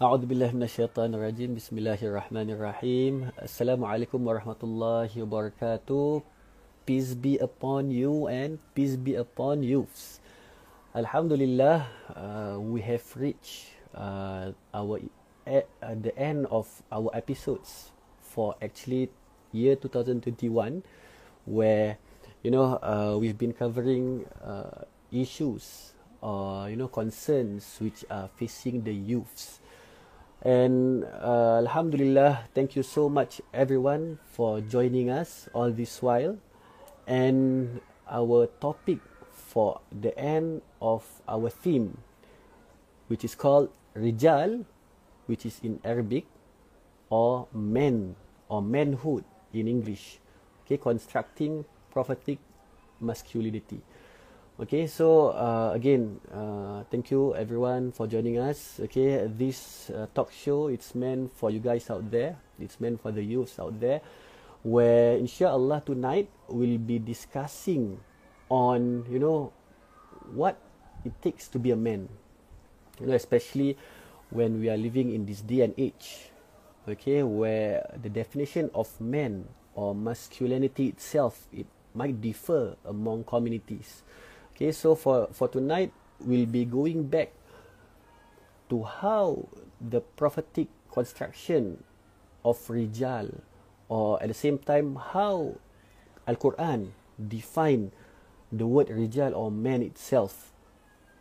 A'udzu billahi minasyaitonir rajim. Bismillahirrahmanirrahim. Assalamualaikum warahmatullahi wabarakatuh. Peace be upon you and peace be upon youths. Alhamdulillah, uh, we have reached uh, our at the end of our episodes for actually year 2021 where you know uh, we've been covering uh, issues or uh, you know concerns which are facing the youths and uh, alhamdulillah thank you so much everyone for joining us all this while. And our topic for the end of our theme which is called rijal which is in arabic or men or manhood in english. Okay constructing prophetic masculinity okay so uh, again uh, thank you everyone for joining us. Okay this uh, talk show it's meant for you guys out there. It's meant for the youths out there where inshallah tonight we'll be discussing on you know what it takes to be a man. You know especially when we are living in this day and age okay where the definition of man or masculinity itself it might differ among communities okay so for for tonight we'll be going back to how the prophetic construction of rijal or at the same time how al-quran define the word rijal or man itself.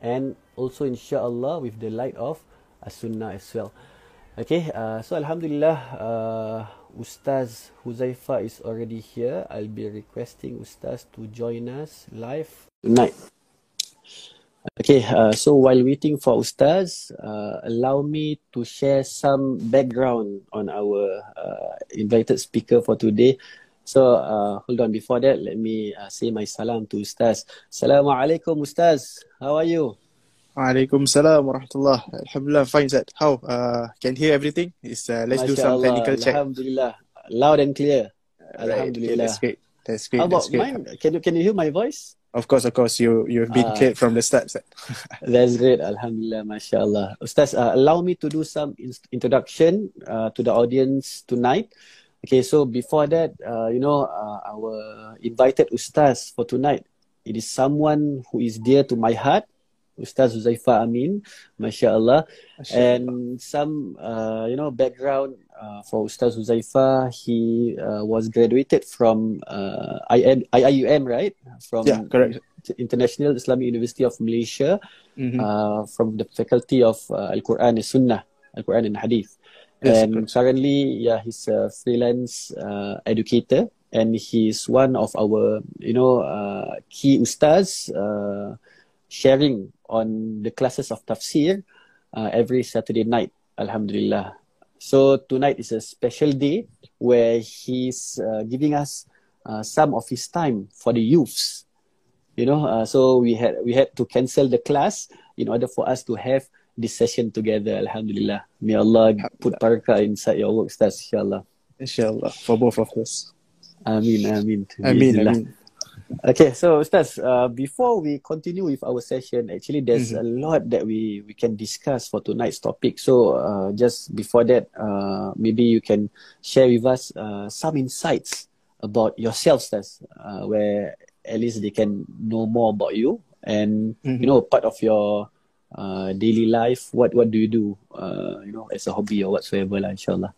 And also inshallah with the light of as-sunnah as well. Okay uh, so alhamdulillah uh, ustaz huzaifa is already here. I'll be requesting ustaz to join us live tonight okay uh, so while waiting for ustaz uh, allow me to share some background on our uh, invited speaker for today So uh, hold on. Before that, let me uh, say my salam to Ustaz. Assalamualaikum Ustaz. How are you? Waalaikumsalam warahmatullah. Alhamdulillah, fine Zat. How? Uh, can hear everything? Is uh, let's Masya do some Allah. technical check. Alhamdulillah. Loud and clear. Right, Alhamdulillah. Okay, that's great. That's great. How about that's great. mine? Can you can you hear my voice? Of course, of course. You you've been Ah. cleared from the start. That's great. Alhamdulillah. Masya Allah. Ustaz, uh, allow me to do some in- introduction uh, to the audience tonight. Okay, so before that, uh, you know, uh, our invited Ustaz for tonight, it is someone who is dear to my heart, Ustaz Zuzaifa Amin, Masya Allah. And some, uh, you know, background uh, for Ustaz Huzaifa, he uh, was graduated from uh, IN, IIUM, right? From Yeah, correct. International Islamic University of Malaysia, Mhm. uh, from the faculty of uh, Al Quran and Sunnah, Al Quran and Hadith. Yes, and currently, yeah, he's a freelance uh, educator, and he's one of our, you know, uh, key ustaz uh, sharing on the classes of tafsir uh, every Saturday night. Alhamdulillah. So tonight is a special day where he's uh, giving us uh, some of his time for the youths. You know, uh, so we had we had to cancel the class in order for us to have this session together. Alhamdulillah. May Allah put barakah inside your work, Ustaz. Inshallah. Inshallah, for both of us. Amin, amin. I mean, I mean. Okay, so Ustaz, uh, before we continue with our session, actually there's Mhm. a lot that we, we can discuss for tonight's topic. So uh, just before that, uh, maybe you can share with us uh, some insights about yourself, Ustaz, uh, where at least they can know more about you and Mhm. you know part of your uh, daily life. What what do you do? Uh, you know, as a hobby or whatsoever, lah, inshallah.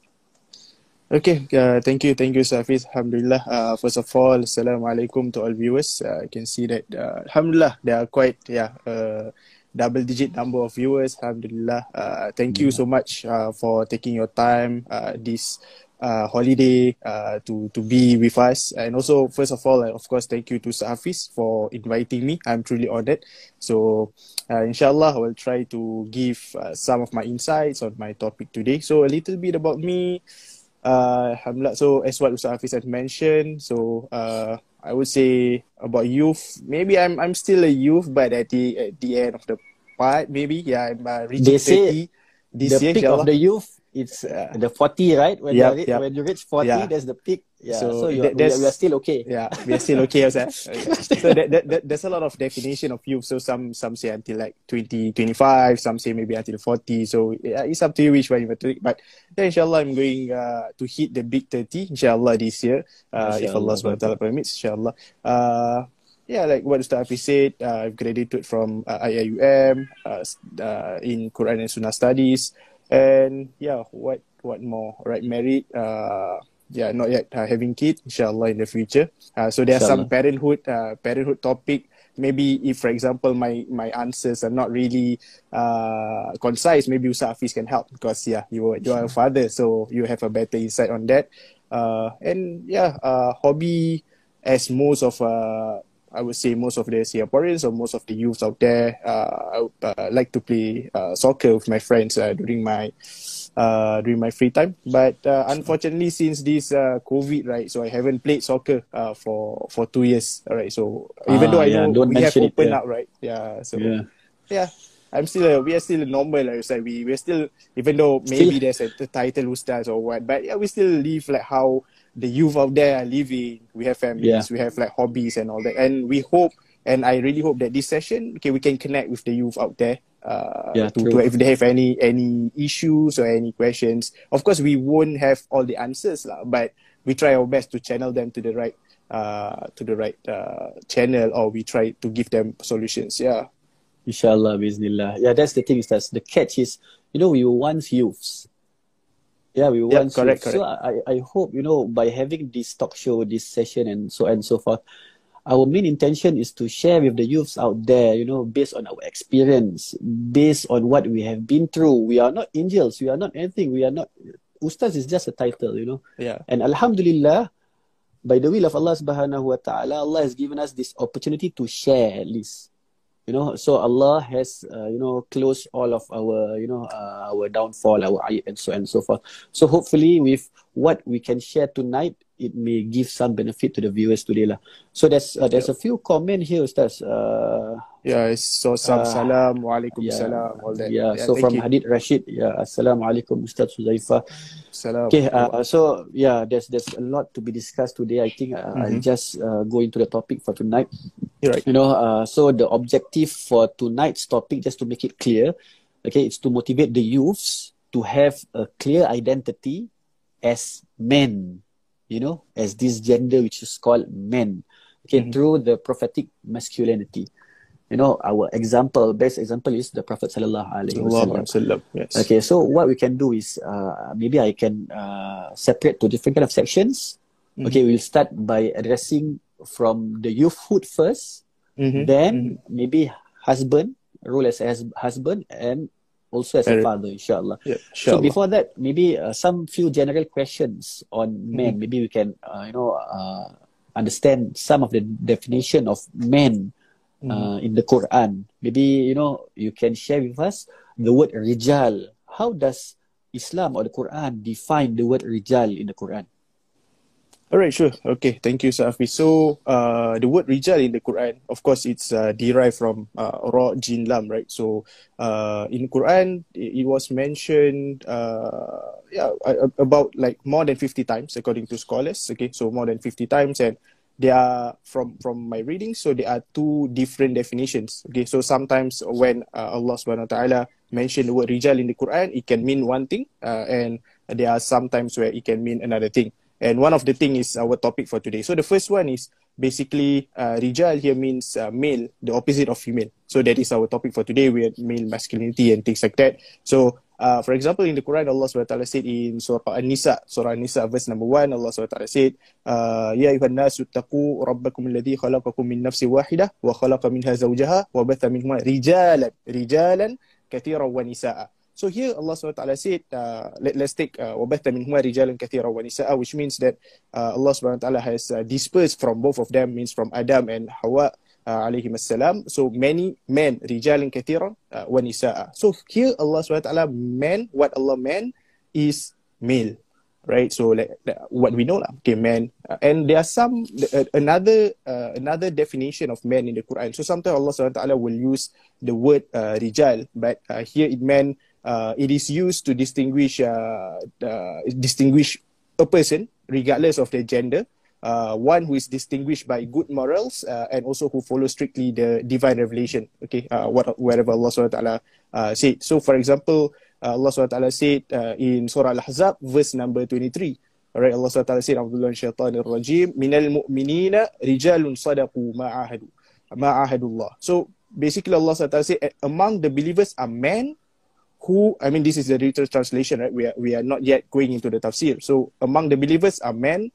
Okay, uh, thank you, thank you, Safiz. Alhamdulillah. Uh, first of all, Assalamualaikum to all viewers. Uh, I can see that, uh, Alhamdulillah, there are quite, yeah, uh, double digit number of viewers. Alhamdulillah. Uh, thank you so much uh, for taking your time uh, this uh, holiday uh, to, to be with us. And also, first of all, uh, of course, thank you to Safiz for inviting me. I'm truly honored. So, uh, inshallah, I will try to give uh, some of my insights on my topic today. So, a little bit about me. Uh, Alhamdulillah. So as what Ustaz Hafiz had mentioned, so uh, I would say about youth. Maybe I'm I'm still a youth, but at the at the end of the part, maybe yeah, I'm uh, reaching They say- thirty. this the year, peak of the youth, it's uh, the 40, right? When, Yep, you yep. when you reach 40, Yeah. that's the peak. Yeah, So so, you're, we, are, we are still okay. Yeah, we are still okay, Ustaz. so that, that, that, there's a lot of definition of youth. So some some say until like 20, 25, some say maybe until 40. So yeah, it's up to you which one you want to take. But yeah, inshallah, I'm going uh, to hit the big 30, inshallah, this year. Uh, if Allah Inshallah. SWT permits, inshallah. Uh, yeah, like what Ustaz Hafiz said, uh, I've graduated from uh, IIUM uh, uh, in Quran and Sunnah Studies. And yeah, what what more? Right, married. Uh, yeah, not yet uh, having kid. Inshallah, in the future. Uh, so there are some parenthood uh, parenthood topic. Maybe if, for example, my my answers are not really uh, concise, maybe Ustaz Hafiz can help because yeah, you are, you are a father, so you have a better insight on that. Uh, and yeah, uh, hobby as most of uh, I would say most of the Singaporeans or most of the youths out there, uh, I uh, like to play uh, soccer with my friends uh, during my uh, during my free time. But uh, unfortunately, since this uh, COVID, right, so I haven't played soccer uh, for for two years. All right, so even Ah, though I yeah, know don't we have mention it, opened yeah. up, right, yeah, so Yeah. yeah. I'm still a, we are still normal like say we we're still even though maybe there's a, the title ustaz or what but yeah we still live like how the youth out there are living we have families Yeah. we have like hobbies and all that and we hope and I really hope that this session okay we can connect with the youth out there uh Yeah, to, to if they have any any issues or any questions of course we won't have all the answers lah, but we try our best to channel them to the right uh to the right uh channel or we try to give them solutions yeah Inshallah, Bismillah. Yeah, that's the thing is that the catch is, you know, we were once youths. Yeah, we Yep, once correct, youths. So I, I hope, you know, by having this talk show, this session and so on and so forth, our main intention is to share with the youths out there, you know, based on our experience, based on what we have been through. We are not angels. We are not anything. We are not, Ustaz is just a title, you know. yeah And Alhamdulillah, by the will of Allah subhanahu wa ta'ala, Allah has given us this opportunity to share at least. You know, so Allah has, uh, you know, closed all of our, you know, uh, our downfall, our ayat and so on and so forth. So hopefully with what we can share tonight, it may give some benefit to the viewers today lah. So there's uh, there's a few comment here, Ustaz. Uh, Yeah, it's so some Uh, salam, yeah, salam, all that. yeah, so from you. Hadid Rashid, yeah, Assalamualaikum Ustaz Huzaifah. Salam. Okay, uh, so yeah, there's there's a lot to be discussed today. I think uh, I'll Mhm. just uh, go into the topic for tonight. You're right. You know, uh, so the objective for tonight's topic, just to make it clear, okay, it's to motivate the youths to have a clear identity as men. You know, as this gender which is called men. Okay, Mhm. through the prophetic masculinity. You know, our example, best example is the Prophet sallallahu alaihi wasallam. Yes. Okay, so what we can do is uh, maybe I can uh, separate to different kind of sections. Mhm. Okay, we'll start by addressing from the youthhood first, Mhm. then Mhm. maybe husband, role as a husband, and also as a father, inshallah. Yeah, So before that, maybe uh, some few general questions on men. Mhm. Maybe we can, uh, you know, uh, understand some of the definition of men. Uh, in the Quran. Maybe you know you can share with us the word rijal. How does Islam or the Quran define the word rijal in the Quran? All right, sure. Okay, thank you, Safi. So, uh, the word rijal in the Quran, of course, it's uh, derived from uh, ra, jin, lam, right? So, uh, in Quran, it, it was mentioned, uh, yeah, about like more than 50 times, according to scholars. Okay, so more than 50 times. And there are, from, from my reading, so there are two different definitions. Okay, so sometimes when uh, Allah subhanahu ta'ala mention the word rijal in the Quran, it can mean one thing. Uh, and there are some times where it can mean another thing. And one of the thing is our topic for today. So the first one is basically uh, rijal here means uh, male, the opposite of female. So that is our topic for today. We have male masculinity and things like that. So uh, for example, in the Quran, Allah SWT said in Surah An-Nisa, Surah An-Nisa verse number one, Allah SWT said, uh, Ya ayuhan nasu taqu rabbakum alladhi khalaqakum min nafsi wahidah wa khalaqa minha zawjaha wa batha minhuma rijalan, rijalan kathiran wa nisa'a. So here Allah SWT said, uh, let, let's take uh, وَبَثَّ مِنْهُمَا رِجَالًا كَثِيرًا وَنِسَاءً which means that uh, Allah SWT has uh, dispersed from both of them, means from Adam and Hawa uh, alayhim assalam. So many men, رِجَالًا كَثِيرًا uh, وَنِسَاءً. So here Allah SWT meant, what Allah meant is male. Right, so like, like what we know lah, okay, man, uh, and there are some uh, another uh, another definition of man in the Quran. So sometimes Allah SWT will use the word uh, rijal, but uh, here it meant uh, it is used to distinguish uh, uh, distinguish a person regardless of their gender. Uh, one who is distinguished by good morals uh, and also who follows strictly the divine revelation. Okay, uh, what wherever Allah Subhanahu uh, said. So, for example, uh, Allah Subhanahu said uh, in Surah Al-Ahzab, verse number 23. Alright, Allah Subhanahu Wa said, "Abdullah syaitanir rajim, minal mu'minina rijalun sadaqu ma'ahadu ma'ahadullah." So, basically Allah Subhanahu said, among the believers are men who I mean this is the literal translation right we are we are not yet going into the tafsir so among the believers are men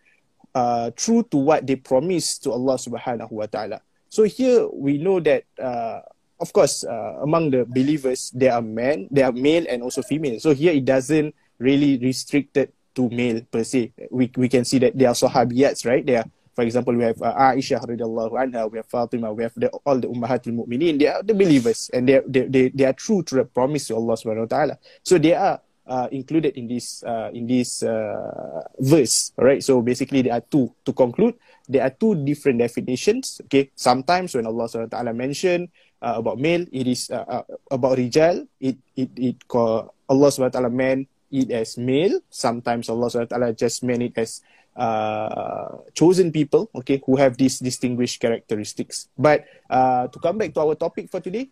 uh, true to what they promised to Allah subhanahu wa ta'ala so here we know that uh, of course uh, among the believers there are men there are male and also female so here it doesn't really restricted to male per se we we can see that there are sahabiyats right there for example, we have uh, Aisha radiallahu anha, we have Fatima, we have the, all the Ummahatul Mu'minin. They are the believers and they, they, they, they are true to the promise to Allah subhanahu wa ta'ala. So they are uh, included in this uh, in this uh, verse. Right. So basically, there are two. To conclude, there are two different definitions. Okay. Sometimes when Allah subhanahu wa ta'ala mention uh, about male, it is uh, uh, about rijal. It it it call Allah subhanahu wa ta'ala it as male. Sometimes Allah subhanahu wa ta'ala just meant it as uh, chosen people, okay, who have these distinguished characteristics. But to come back to our topic for today,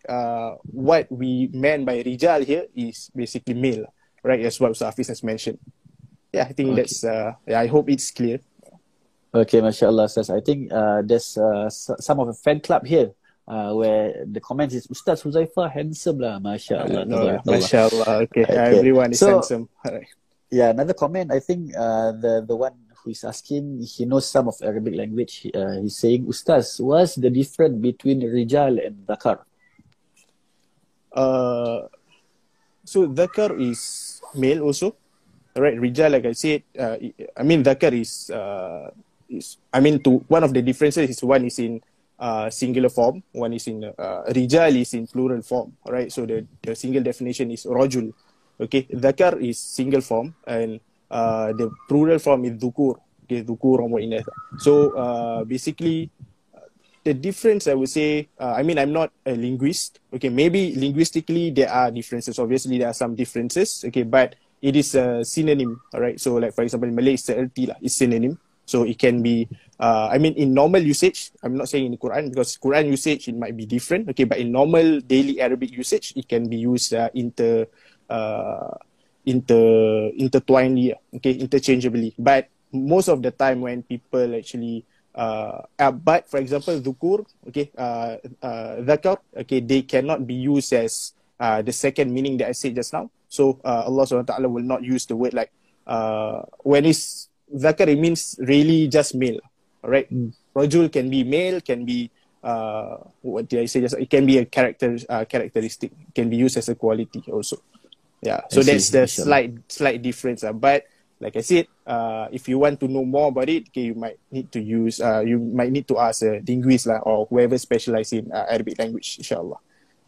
what we meant by rijal here is basically male, right? As what Hafiz has mentioned. Yeah, I think Okay. that's. Uh, yeah, I hope it's clear. Okay, mashallah, Ustaz. I think uh, there's uh, some of a fan club here uh, where the comment is Ustaz Huzaifah handsome lah, mashallah. No, mashallah. Okay, Okay. everyone is So- handsome. Alright. Yeah, another comment. I think uh, the the one who is asking, he knows some of Arabic language. Uh, he's saying, Ustaz, what's the difference between rijal and dhakar? Uh, so dhakar is male also, right? Rijal, like I said, uh, I mean dhakar is uh, is I mean to one of the differences is one is in uh, singular form, one is in uh, rijal is in plural form, right? So the the single definition is rajul, okay? Dhakar is single form and uh, the plural form is Dhukur, okay? Inath. So uh, basically the difference I would say, uh, I mean, I'm not a linguist. Okay, maybe linguistically there are differences. Obviously, there are some differences. Okay, but it is a synonym. All right. So, like for example, in Malay, it's erti lah. It's synonym. So it can be. Uh, I mean, in normal usage, I'm not saying in the Quran because Quran usage it might be different. Okay, but in normal daily Arabic usage, it can be used uh, inter. Uh, inter intertwinedly okay interchangeably but most of the time when people actually uh, uh but for example dhukur okay uh, uh dhakar okay they cannot be used as uh the second meaning that I said just now. So uh, Allah subhanahu wa ta'ala will not use the word like uh when it's dhakar it means really just male all right Mm. rajul can be male can be uh what did I say just it can be a character uh, characteristic can be used as a quality also. Yeah so I see, that's the slight slight difference uh, but like I said uh if you want to know more about it okay you might need to use uh you might need to ask a linguist lah or whoever specialize in uh, Arabic language inshallah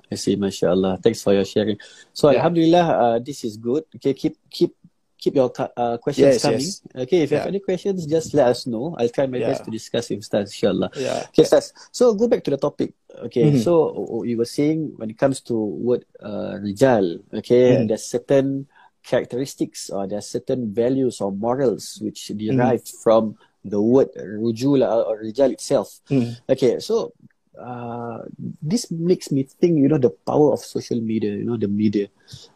I see, mashallah. Thanks for your sharing. So, Yeah. alhamdulillah, uh, this is good. Okay, keep keep keep your uh, questions Yes, coming. yes. Okay, if you have any questions, just let us know. I'll try my Yeah. best to discuss with Ustaz, inshallah. yeah Okay, Ustaz. So go back to the topic. Okay, Mhm. so you were saying when it comes to word uh, rijal, okay, Mhm. there's certain characteristics or there are certain values or morals which derive from the word rujul or rijal itself. Mm. Okay, so uh, this makes me think, you know, the power of social media, you know, the media.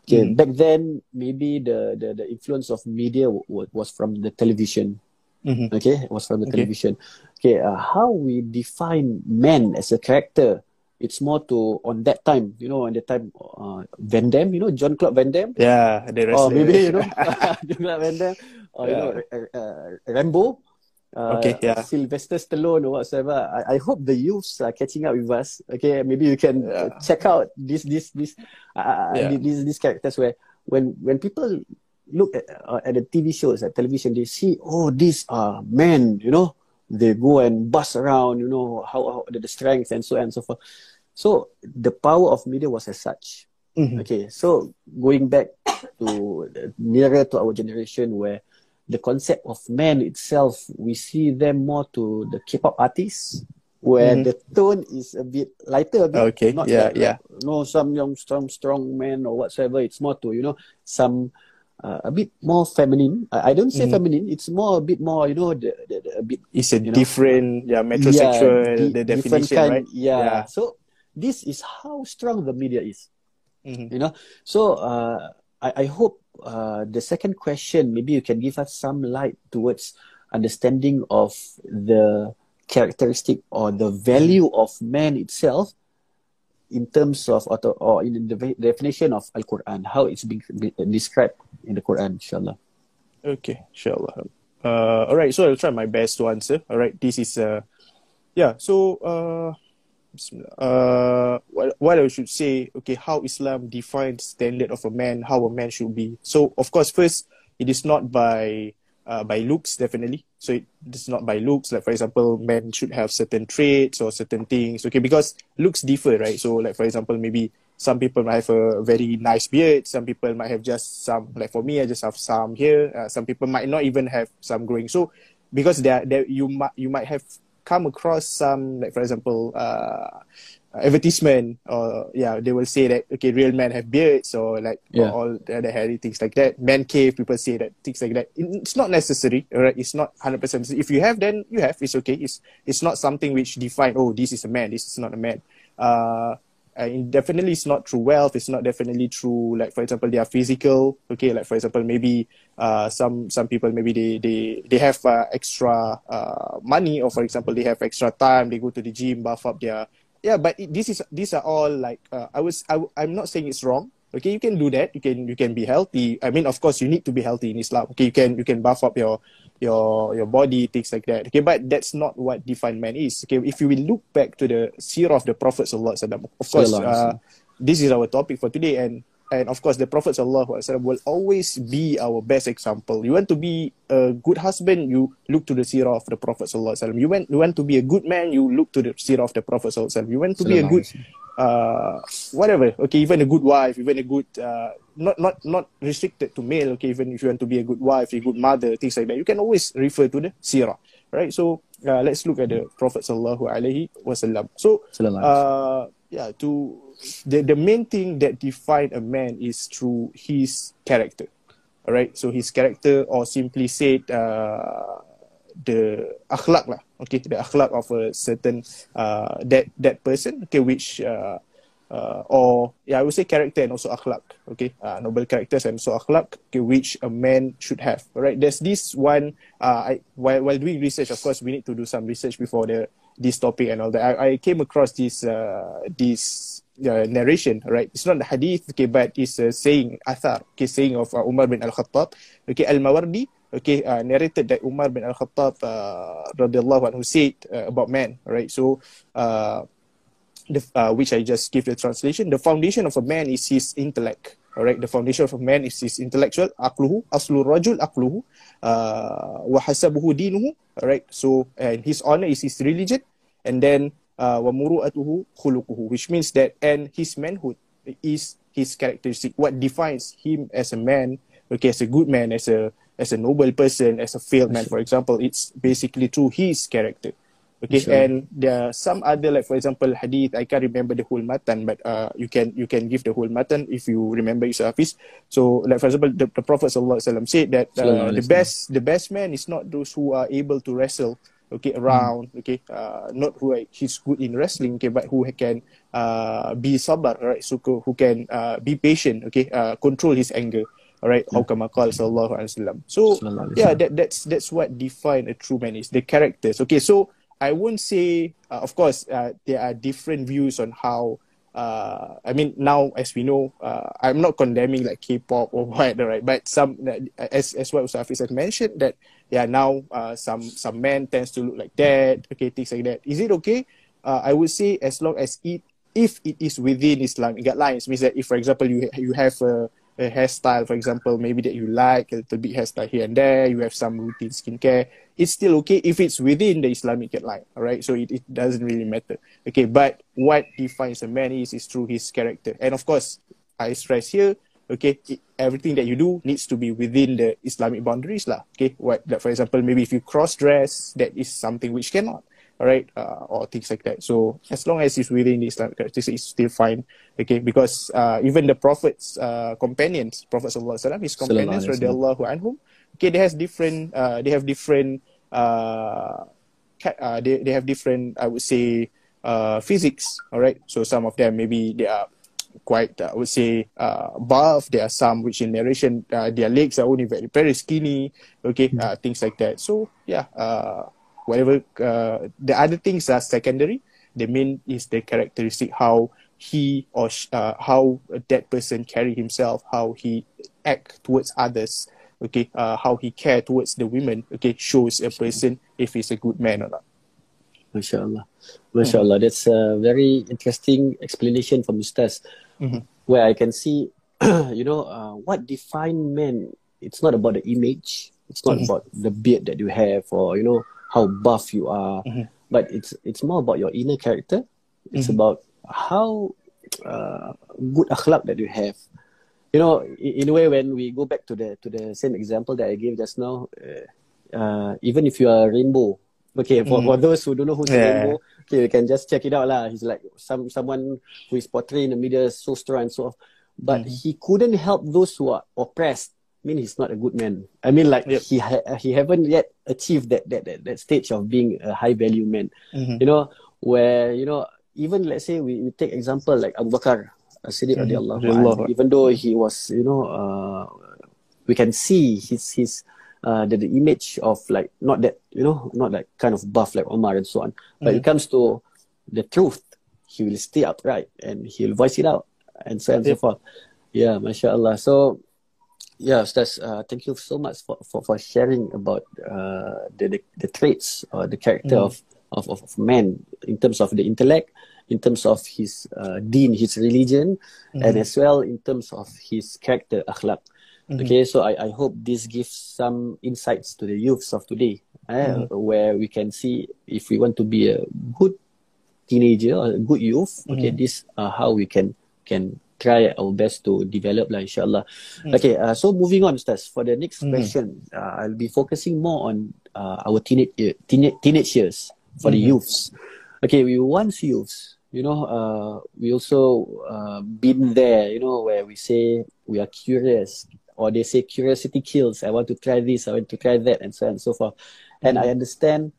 Okay, Mm. back then maybe the, the, the influence of media w- w- was from the television. Mhm. Okay, it was from the Okay. television. Okay, uh, how we define man as a character, it's more to on that time, you know, on the time uh, Van Damme, you know, John Club Van Damme, yeah the or maybe you know John Claude Van Damme, or you know uh, uh, Rambo. Uh, Okay, yeah. Sylvester Stallone or whatsoever. I, I hope the youths are catching up with us. Okay, maybe you can uh, Yeah. check out this this this uh, Yeah. these these characters where when when people look at, uh, at the TV shows at television, they see oh these are men, you know, they go and bust around, you know how, how the, the strength and so on and so forth. So the power of media was as such. Mhm. Okay, so going back to nearer to our generation where the concept of man itself, we see them more to the K-pop artists, where Mhm. the tone is a bit lighter, a bit Okay, not yeah, like, yeah. no some young some strong man or whatsoever. It's more to you know some uh, a bit more feminine. I, I don't say Mhm. feminine. It's more a bit more you know the, the, the a bit It's a You know, different, yeah, metrosexual, yeah, di- the definition, kind, right? Yeah. Yeah. So this is how strong the media is. Mhm. You know. So uh, I I hope uh, the second question maybe you can give us some light towards understanding of the characteristic or the value of man itself in terms of or, or in the definition of Al Quran, how it's being described in the Quran, inshallah. Okay, inshallah. Uh, all right, so I'll try my best to answer. All right, this is uh, yeah. So uh. Uh, what, what I should say, okay, how Islam defines standard of a man, how a man should be. So of course, first, it is not by uh, by looks, definitely. So it is not by looks. Like for example, men should have certain traits or certain things. Okay, because looks differ, right? So like for example, maybe some people might have a very nice beard. Some people might have just some. Like for me, I just have some here. Uh, some people might not even have some growing. So because there, there you might you might have come across some like for example uh advertisement or yeah they will say that okay real men have beards or like Yeah. all the other hairy things like that. Man cave people say that things like that. It's not necessary right it's not 100% if you have then you have. It's okay. It's it's not something which define oh this is a man this is not a man. Uh and definitely it's not through wealth it's not definitely through like for example their physical okay? Like for example maybe uh some some people maybe they they they have uh, extra uh money or for example they have extra time they go to the gym buff up their yeah but it, this is these are all like uh, i was I, i'm not saying it's wrong okay? You can do that you can you can be healthy. I mean of course you need to be healthy in islam okay? You can you can buff up your your your body things like that. Okay but that's not what defined man is. Okay if will look back to the seerah of the prophet sallallahu alaihi wasallam of course uh, this is our topic for today. And and of course the prophet sallallahu will always be our best example. You want to be a good husband you look to the seerah of the prophet sallallahu you want you want to be a good man you look to the seerah of the prophet sallallahu you want to be a good uh whatever. Okay even a good wife even a good uh not not not restricted to male. Okay even if you want to be a good wife a good mother things like that you can always refer to the seerah right? So uh, let's look at the prophet sallallahu alaihi wasallam. So uh yeah to the the main thing that define a man is through his character all right so his character or simply said uh the akhlak lah okay the akhlak of a certain uh that that person okay which uh uh, or yeah, I would say character and also akhlak. Okay, uh, noble characters and also akhlak, okay, which a man should have. All right, there's this one. Uh, I while while doing research, of course, we need to do some research before the this topic and all that. I, I came across this uh, this uh, narration. Right, it's not the hadith, okay, but it's a saying, athar, okay, saying of uh, Umar bin Al Khattab. Okay, Al Mawardi. Okay, uh, narrated that Umar bin Al Khattab, uh, radiallahu anhu, said uh, about man. Right, so. Uh, the, uh, which I just give the translation. The foundation of a man is his intellect. All right, the foundation of a man is his intellectual. Akluhu, aslu rajul akluhu, uh, wa hasabuhu dinuhu. All right, so and his honor is his religion, and then uh, wa muru'atuhu which means that and his manhood is his characteristic. What defines him as a man, okay, as a good man, as a as a noble person, as a failed man, for example, it's basically through his character. Okay, Sure. and there are some other like for example hadith. I can't remember the whole matan, but uh, you can you can give the whole matan if you remember Ustaz Hafiz. So like for example, the, the Prophet sallallahu alaihi wasallam said that uh, the best the best man is not those who are able to wrestle. Okay, around. Okay, uh, not who are, he's good in wrestling. Okay, but who can uh, be sabar, right? So who can uh, be patient. Okay, uh, control his anger. Right, how come sallallahu alaihi wasallam. So yeah, that that's that's what define a true man is the characters. Okay, so I won't say, uh, of course, uh, there are different views on how. Uh, I mean, now as we know, uh, I'm not condemning like K-pop or whatever, right? But some, as as what Ustaz has mentioned, that yeah, now uh, some some men tends to look like that. Okay, things like that. Is it okay? Uh, I would say as long as it if it is within Islamic guidelines, means that if, for example, you you have a, a hairstyle, for example, maybe that you like a little bit hairstyle here and there, you have some routine skincare, it's still okay if it's within the Islamic guideline, all right? So it, it doesn't really matter. Okay, but what defines a man is is through his character, and of course, I stress here. Okay, it, everything that you do needs to be within the Islamic boundaries, lah. Okay, what, like, for example, maybe if you cross dress, that is something which cannot all right, uh, or things like that. So as long as it's within the Islamic characteristics, it's still fine, okay? Because uh, even the Prophet's uh, companions, Prophet sallallahu alaihi wasallam, his companions, radiallahu anhum, okay, they has different, uh, they have different, uh, uh, they they have different, I would say, uh, physics, all right. So some of them maybe they are quite, uh, I would say, uh, buff. There are some which in narration, uh, their legs are only very, very skinny. Okay, uh, things like that. So yeah, uh, whatever. Uh, the other things are secondary. The main is the characteristic how he or sh- uh, how that person carry himself, how he act towards others. Okay, uh, how he care towards the women. Okay, shows a person if he's a good man or not. MashaAllah. MashaAllah. That's a very interesting explanation from Ustaz, Mhm. where I can see, you know, uh, what define men. It's not about the image. It's not Mhm. about the beard that you have or, you know, how buff you are. Mhm. But it's it's more about your inner character. It's Mhm. about how uh, good akhlaq that you have. You know, in, in a way, when we go back to the to the same example that I gave just now, uh, uh, even if you are a Rambo, okay, for, Mhm. for those who don't know who's Yeah. Rambo, okay, you can just check it out lah. He's like some someone who is portrayed in the media so strong and so on, but Mhm. he couldn't help those who are oppressed. I mean, he's not a good man. I mean, like Yep. he ha- he haven't yet achieved that, that that that stage of being a high value man. Mhm. You know, where you know even let's say we, we take example like Abu Bakar As-Siddiq Mhm. radiallahu Radiallahu even though he was you know uh, we can see his his uh, the, the image of like not that you know not like kind of buff like Omar and so on but it Mhm. comes to the truth he will stay upright and he'll voice it out and so on and so forth yeah mashallah so yeah Ustaz, uh, thank you so much for, for, for sharing about uh, the, the the traits or the character Mhm. of, of of man in terms of the intellect in terms of his uh, deen his religion and Mhm. as well in terms of his character akhlaq Mhm. Okay, so I, I hope this gives some insights to the youths of today, eh, where we can see if we want to be a good teenager or a good youth. Okay, Mhm. this uh, how we can can try our best to develop, lah, inshallah. Mm. Okay, uh, so moving on, Ustaz. For the next Mhm. question, uh, I'll be focusing more on uh, our teenage teenage teenage years for the Mhm. youths. Okay, we once youths. You know, uh, we also uh, been there. You know, where we say we are curious, or they say curiosity kills. I want to try this. I want to try that, and so on and so forth. And I understand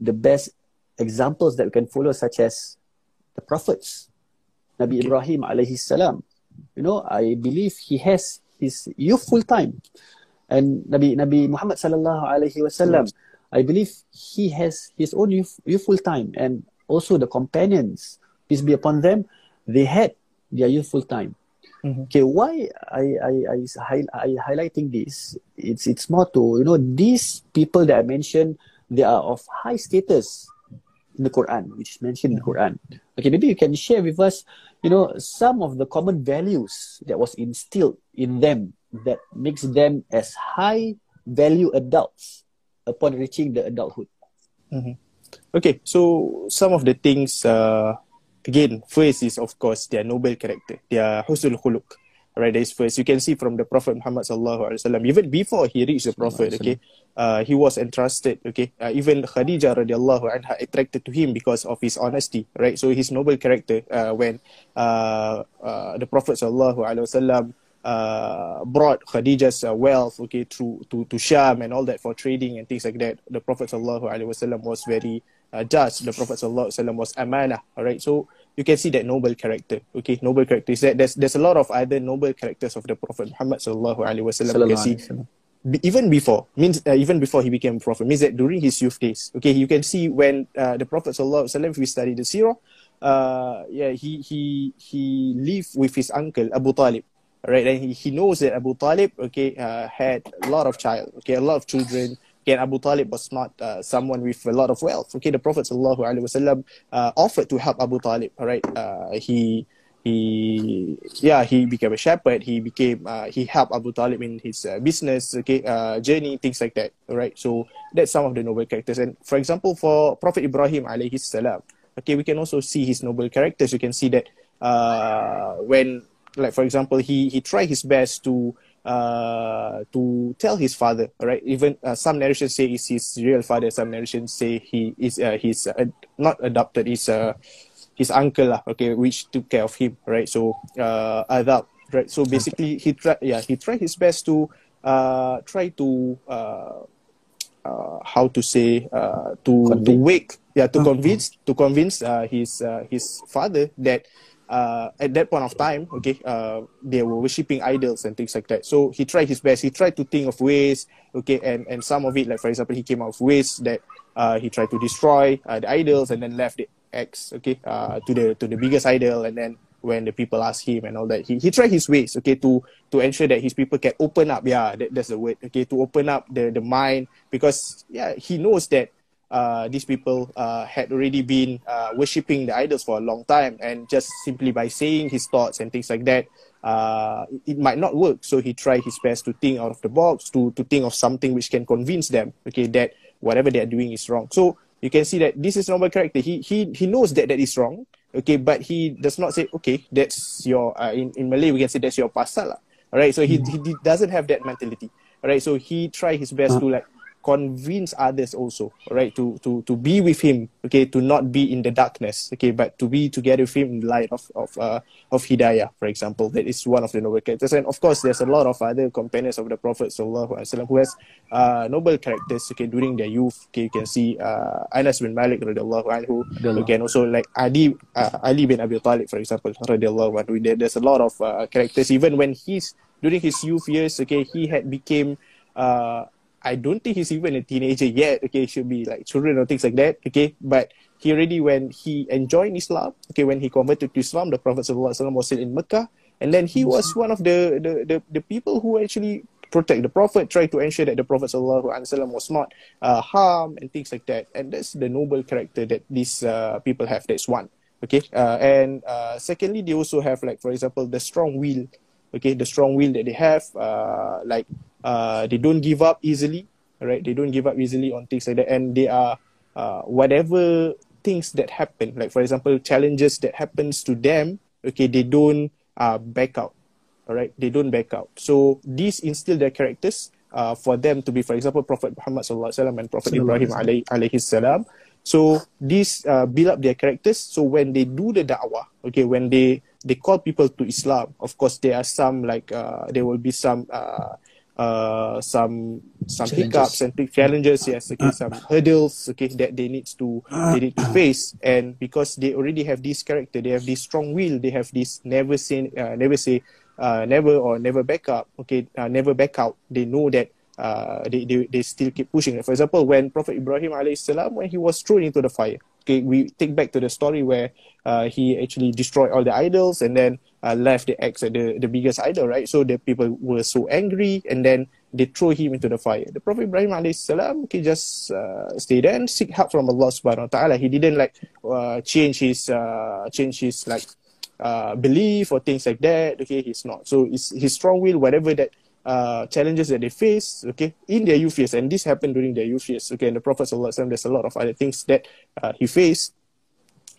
the best examples that we can follow, such as the prophets, Nabi Okay. Ibrahim alayhi salam. You know, I believe he has his youthful time, and Nabi Nabi Muhammad sallallahu alayhi wasallam. I believe he has his own youth, youthful time, and also the companions, peace be upon them, they had their youthful time. Mhm. Okay, why I I I, hi- I highlighting this? It's it's more to you know these people that I mentioned, they are of high status in the Quran, which is mentioned in the Quran. Okay, maybe you can share with us, you know, some of the common values that was instilled in them that makes them as high value adults upon reaching the adulthood. Okay, so some of the things, uh, again, first is of course their noble character, their husnul khuluq. Right, that is first. You can see from the Prophet Muhammad sallallahu alaihi wasallam, even before he reached the Prophet, okay, uh, he was entrusted. Okay, uh, even Khadijah radiallahu anha attracted to him because of his honesty. Right, so his noble character. Uh, when uh, uh, the Prophet sallallahu alaihi wasallam uh, brought Khadija's uh, wealth, okay, through to to Sham and all that for trading and things like that. The Prophet sallallahu alaihi wasallam was very uh, just. The Prophet sallallahu alaihi wasallam was amanah. All right, so you can see that noble character. Okay, noble character is that there's there's a lot of other noble characters of the Prophet Muhammad sallallahu alaihi wasallam. You can see alaihi wasallam. be- even before means uh, even before he became a prophet means that during his youth days okay you can see when uh, the prophet sallallahu alaihi wasallam if we study the seerah uh yeah he he he lived with his uncle abu talib right and he, he knows that abu talib okay uh, had a lot of child okay a lot of children okay abu talib was not uh, someone with a lot of wealth. Okay the prophet wasallam uh, offered to help abu talib all right uh, he he yeah he became a shepherd. He became uh, he helped abu talib in his uh, business okay uh, journey things like that right so that's some of the noble characters. And for example for prophet ibrahim alayhi salam okay we can also see his noble characters. You can see that when like for example he he tried his best to uh, to tell his father. Right? even uh, some narrations say it's his real father. Some narrations say he is uh, he's uh, not adopted. He's uh, his uncle lah. Okay, which took care of him. Right, so uh, Adab. Right, so basically he tried. Yeah, he tried his best to uh, try to uh, uh, how to say uh, to to wake yeah to convince to convince uh, his uh, his father that uh, at that point of time okay uh, they were worshipping idols and things like that. So he tried his best. He tried to think of ways okay and and some of it like for example he came up with ways that uh, he tried to destroy uh, the idols and then left the axe okay uh, to the to the biggest idol. And then when the people ask him and all that he, he tried his ways okay to to ensure that his people can open up. Yeah that, that's the word okay to open up the the mind. Because yeah he knows that uh, these people uh, had already been uh, worshipping the idols for a long time and just simply by saying his thoughts and things like that uh, it, might not work. So he tried his best to think out of the box to to think of something which can convince them okay that whatever they are doing is wrong. So you can see that this is normal character. He he he knows that that is wrong okay but he does not say okay that's your uh, in in malay we can say that's your pasal lah. All right so he, he he doesn't have that mentality. All right so he tried his best to like convince others also right to to to be with him okay to not be in the darkness okay but to be together with him in the light of of uh, of hidayah for example. That is one of the noble characters. And of course there's a lot of other companions of the prophet sallallahu alaihi wasallam who has uh, noble characters okay during their youth okay you can see uh, Anas bin Malik radhiyallahu anhu can also like Ali uh, Ali bin Abi Talib for example radhiyallahu anhu. There, there's a lot of uh, characters. Even when he's during his youth years okay he had became uh, I don't think he's even a teenager yet. Okay, should be like children or things like that. Okay, but he already when he enjoyed Islam. Okay, when he converted to Islam, the Prophet was still in Mecca, and then he was one of the the the, the people who actually protect the Prophet, try to ensure that the Prophet was not uh, harmed and things like that. And that's the noble character that these uh, people have. That's one. Okay, uh, and uh, secondly, they also have like for example the strong will. Okay, the strong will that they have, uh, like uh, they don't give up easily, right? They don't give up easily on things like that, and they are uh, whatever things that happen, like for example, challenges that happens to them. Okay, they don't uh, back out. All right, they don't back out. So these instill their characters uh, for them to be, for example, Prophet Muhammad sallallahu alaihi wasallam and Prophet Ibrahim alaihi salam. So these uh, build up their characters. So when they do the da'wah, okay, when they they call people to Islam, of course there are some like uh, there will be some uh, uh, some some Challenges. hiccups and challenges. Yes okay some hurdles okay that they need to they need to face. And because they already have this character they have this strong will they have this never say uh, never say uh, never or never back up okay uh, never back out. They know that uh, they, they they still keep pushing. For example when prophet ibrahim alayhi salam when he was thrown into the fire okay we take back to the story where uh, he actually destroyed all the idols and then uh, left the axe at the, the biggest idol, right? So the people were so angry and then they throw him into the fire. The Prophet Ibrahim salam, he just uh, stay there and seek help from Allah subhanahu wa ta'ala. He didn't like uh, change his uh, change his like uh, belief or things like that. Okay, he's not. So it's his strong will, whatever that uh, challenges that they face, okay, in their youth years, and this happened during their youth years, okay, and the Prophet Sallallahu there's a lot of other things that uh, he faced.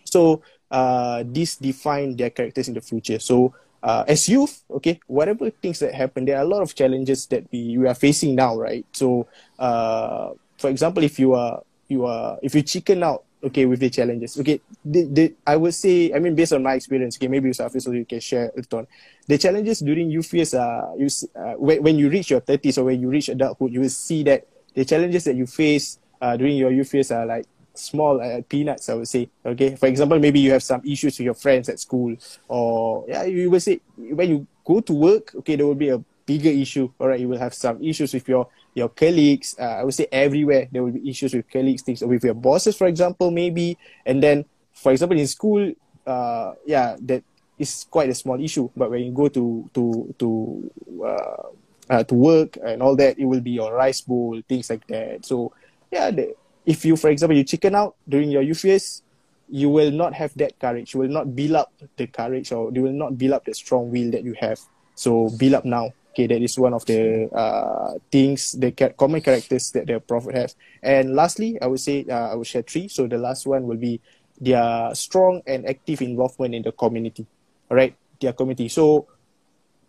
So uh, this define their characters in the future. So uh, as youth, okay, whatever things that happen, there are a lot of challenges that we, we are facing now, right? So, uh, for example, if you are you are if you chicken out, okay, with the challenges, okay, the, the I would say, I mean, based on my experience, okay, maybe Safi, so you can share it on the challenges during youth years. Uh, you uh, when when you reach your thirties or when you reach adulthood, you will see that the challenges that you face uh, during your youth years are like small uh, peanuts, I would say. Okay, for example, maybe you have some issues with your friends at school, or yeah, you will say when you go to work, okay, there will be a bigger issue. All right, you will have some issues with your your colleagues. Uh, I would say everywhere there will be issues with colleagues, things with your bosses, for example, maybe. And then, for example, in school, uh, yeah, that is quite a small issue. But when you go to to to uh, uh, to work and all that, it will be your rice bowl, things like that. So yeah, the, if you, for example, you chicken out during your years, you will not have that courage. You will not build up the courage, or you will not build up the strong will that you have. So build up now. Okay, that is one of the uh, things, the common characters that the prophet has. And lastly, I would say uh, I will share three. So the last one will be their strong and active involvement in the community. All right, their community. So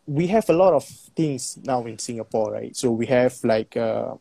we have a lot of things now in Singapore, right? So we have like uh,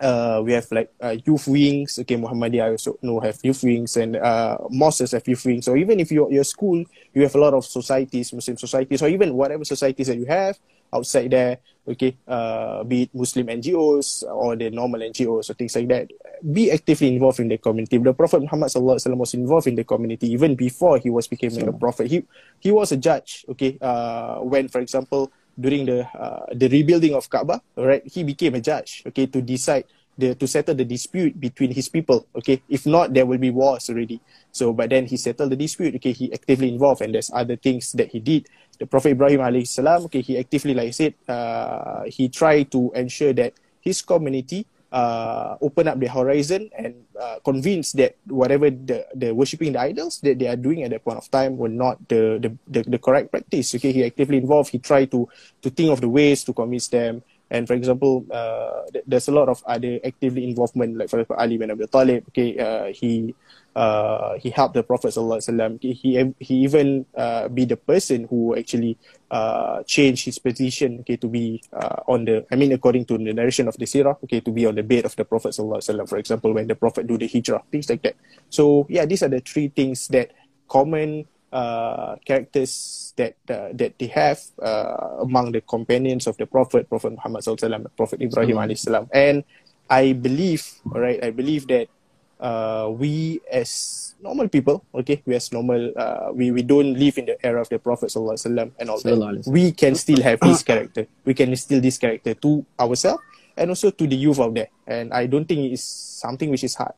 uh, we have like uh, youth wings. Okay, Muhammadiyah also know have youth wings, and uh, mosques have youth wings. So even if you're your school, you have a lot of societies, Muslim societies, or even whatever societies that you have outside there. Okay, uh, be it Muslim NGOs or the normal NGOs or things like that. Be actively involved in the community. The Prophet Muhammad sallallahu alaihi wasallam was involved in the community even before he was becoming a prophet. He he was a judge. Okay, uh, when for example during the uh, the rebuilding of Kaaba, right? He became a judge, okay, to decide the to settle the dispute between his people, okay. If not, there will be wars already. So, but then he settled the dispute, okay. He actively involved, and there's other things that he did. The Prophet Ibrahim alayhi salam, okay, he actively, like I said, uh, he tried to ensure that his community uh, open up the horizon and uh, convince that whatever the, the worshipping the idols that they are doing at that point of time were not the, the, the, the correct practice. Okay, he actively involved. He tried to to think of the ways to convince them. And for example, uh, th- there's a lot of other actively involvement, like for example, Ali bin Abi Talib. Okay, uh, he uh, he helped the Prophet sallallahu alaihi wasallam. He he even uh, be the person who actually uh, changed his position. Okay, to be uh, on the. I mean, according to the narration of the Sirah. Okay, to be on the bed of the Prophet sallallahu alaihi wasallam. For example, when the Prophet do the hijrah, things like that. So yeah, these are the three things that common uh, characters that uh, that they have uh, among the companions of the Prophet, Prophet Muhammad SAW, Prophet Ibrahim Mm. alayhi salam. And I believe, all right, I believe that uh, we as normal people, okay, we as normal, uh, we, we don't live in the era of the Prophet and all that. We can still have this character. We can instill this character to ourselves and also to the youth out there. And I don't think it's something which is hard.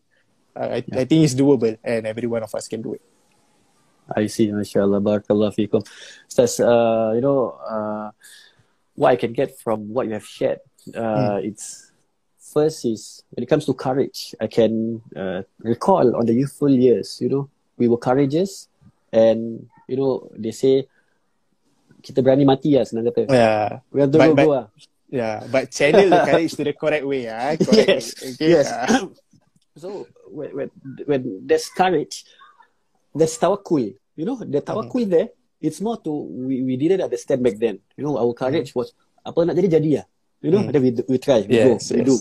Uh, I, I think it's doable and every one of us can do it. I see, mashallah, barakallah fikum. Ustaz, uh, you know, uh, what I can get from what you have shared, uh, it's first is when it comes to courage, I can uh, recall on the youthful years, you know, we were courageous and, you know, they say, kita berani mati lah senang kata. Yeah. We have to But- go, but- lah. Yeah, but channel the courage to the correct way. Ah, correct Yes, way. Okay. yes. Ah. So when, when when there's courage, there's tawakkul. You know, the tawakkul there, it's more to we, we didn't understand back then. You know, our courage was apa nak jadi jadi lah. You know, Mm. then we we try, we Yes, go, we do.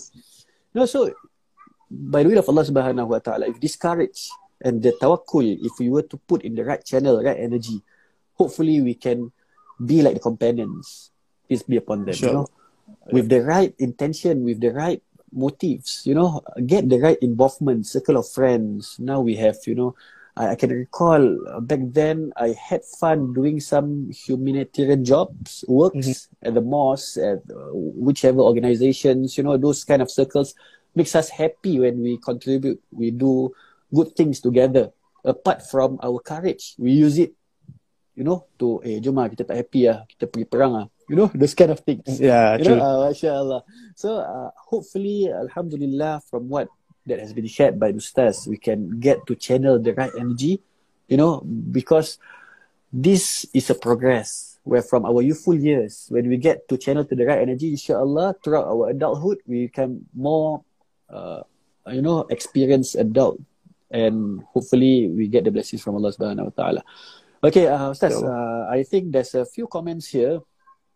You know, so by the will of Allah Subhanahu Wa Taala, if this courage and the tawakkul, if we were to put in the right channel, right energy, hopefully we can be like the companions. Peace be upon them. You Sure. know, with the right intention, with the right motives, you know, get the right involvement, circle of friends. Now we have, you know, I, I can recall uh, back then I had fun doing some humanitarian jobs, works at the mosque, at uh, whichever organizations, you know, those kind of circles makes us happy when we contribute, we do good things together. Apart from our courage, we use it, you know, to, eh, jom lah, kita tak happy lah, kita pergi perang lah. You know, those kind of things. Yeah, You true. know, uh, mashallah. So uh, hopefully, alhamdulillah, from what that has been shared by Ustaz, we can get to channel the right energy, you know, because this is a progress where from our youthful years, when we get to channel to the right energy, inshallah, throughout our adulthood, we can more, uh, you know, experienced adult. And hopefully we get the blessings from Allah subhanahu wa ta'ala. Okay, uh, Ustaz, Sure. uh, I think there's a few comments here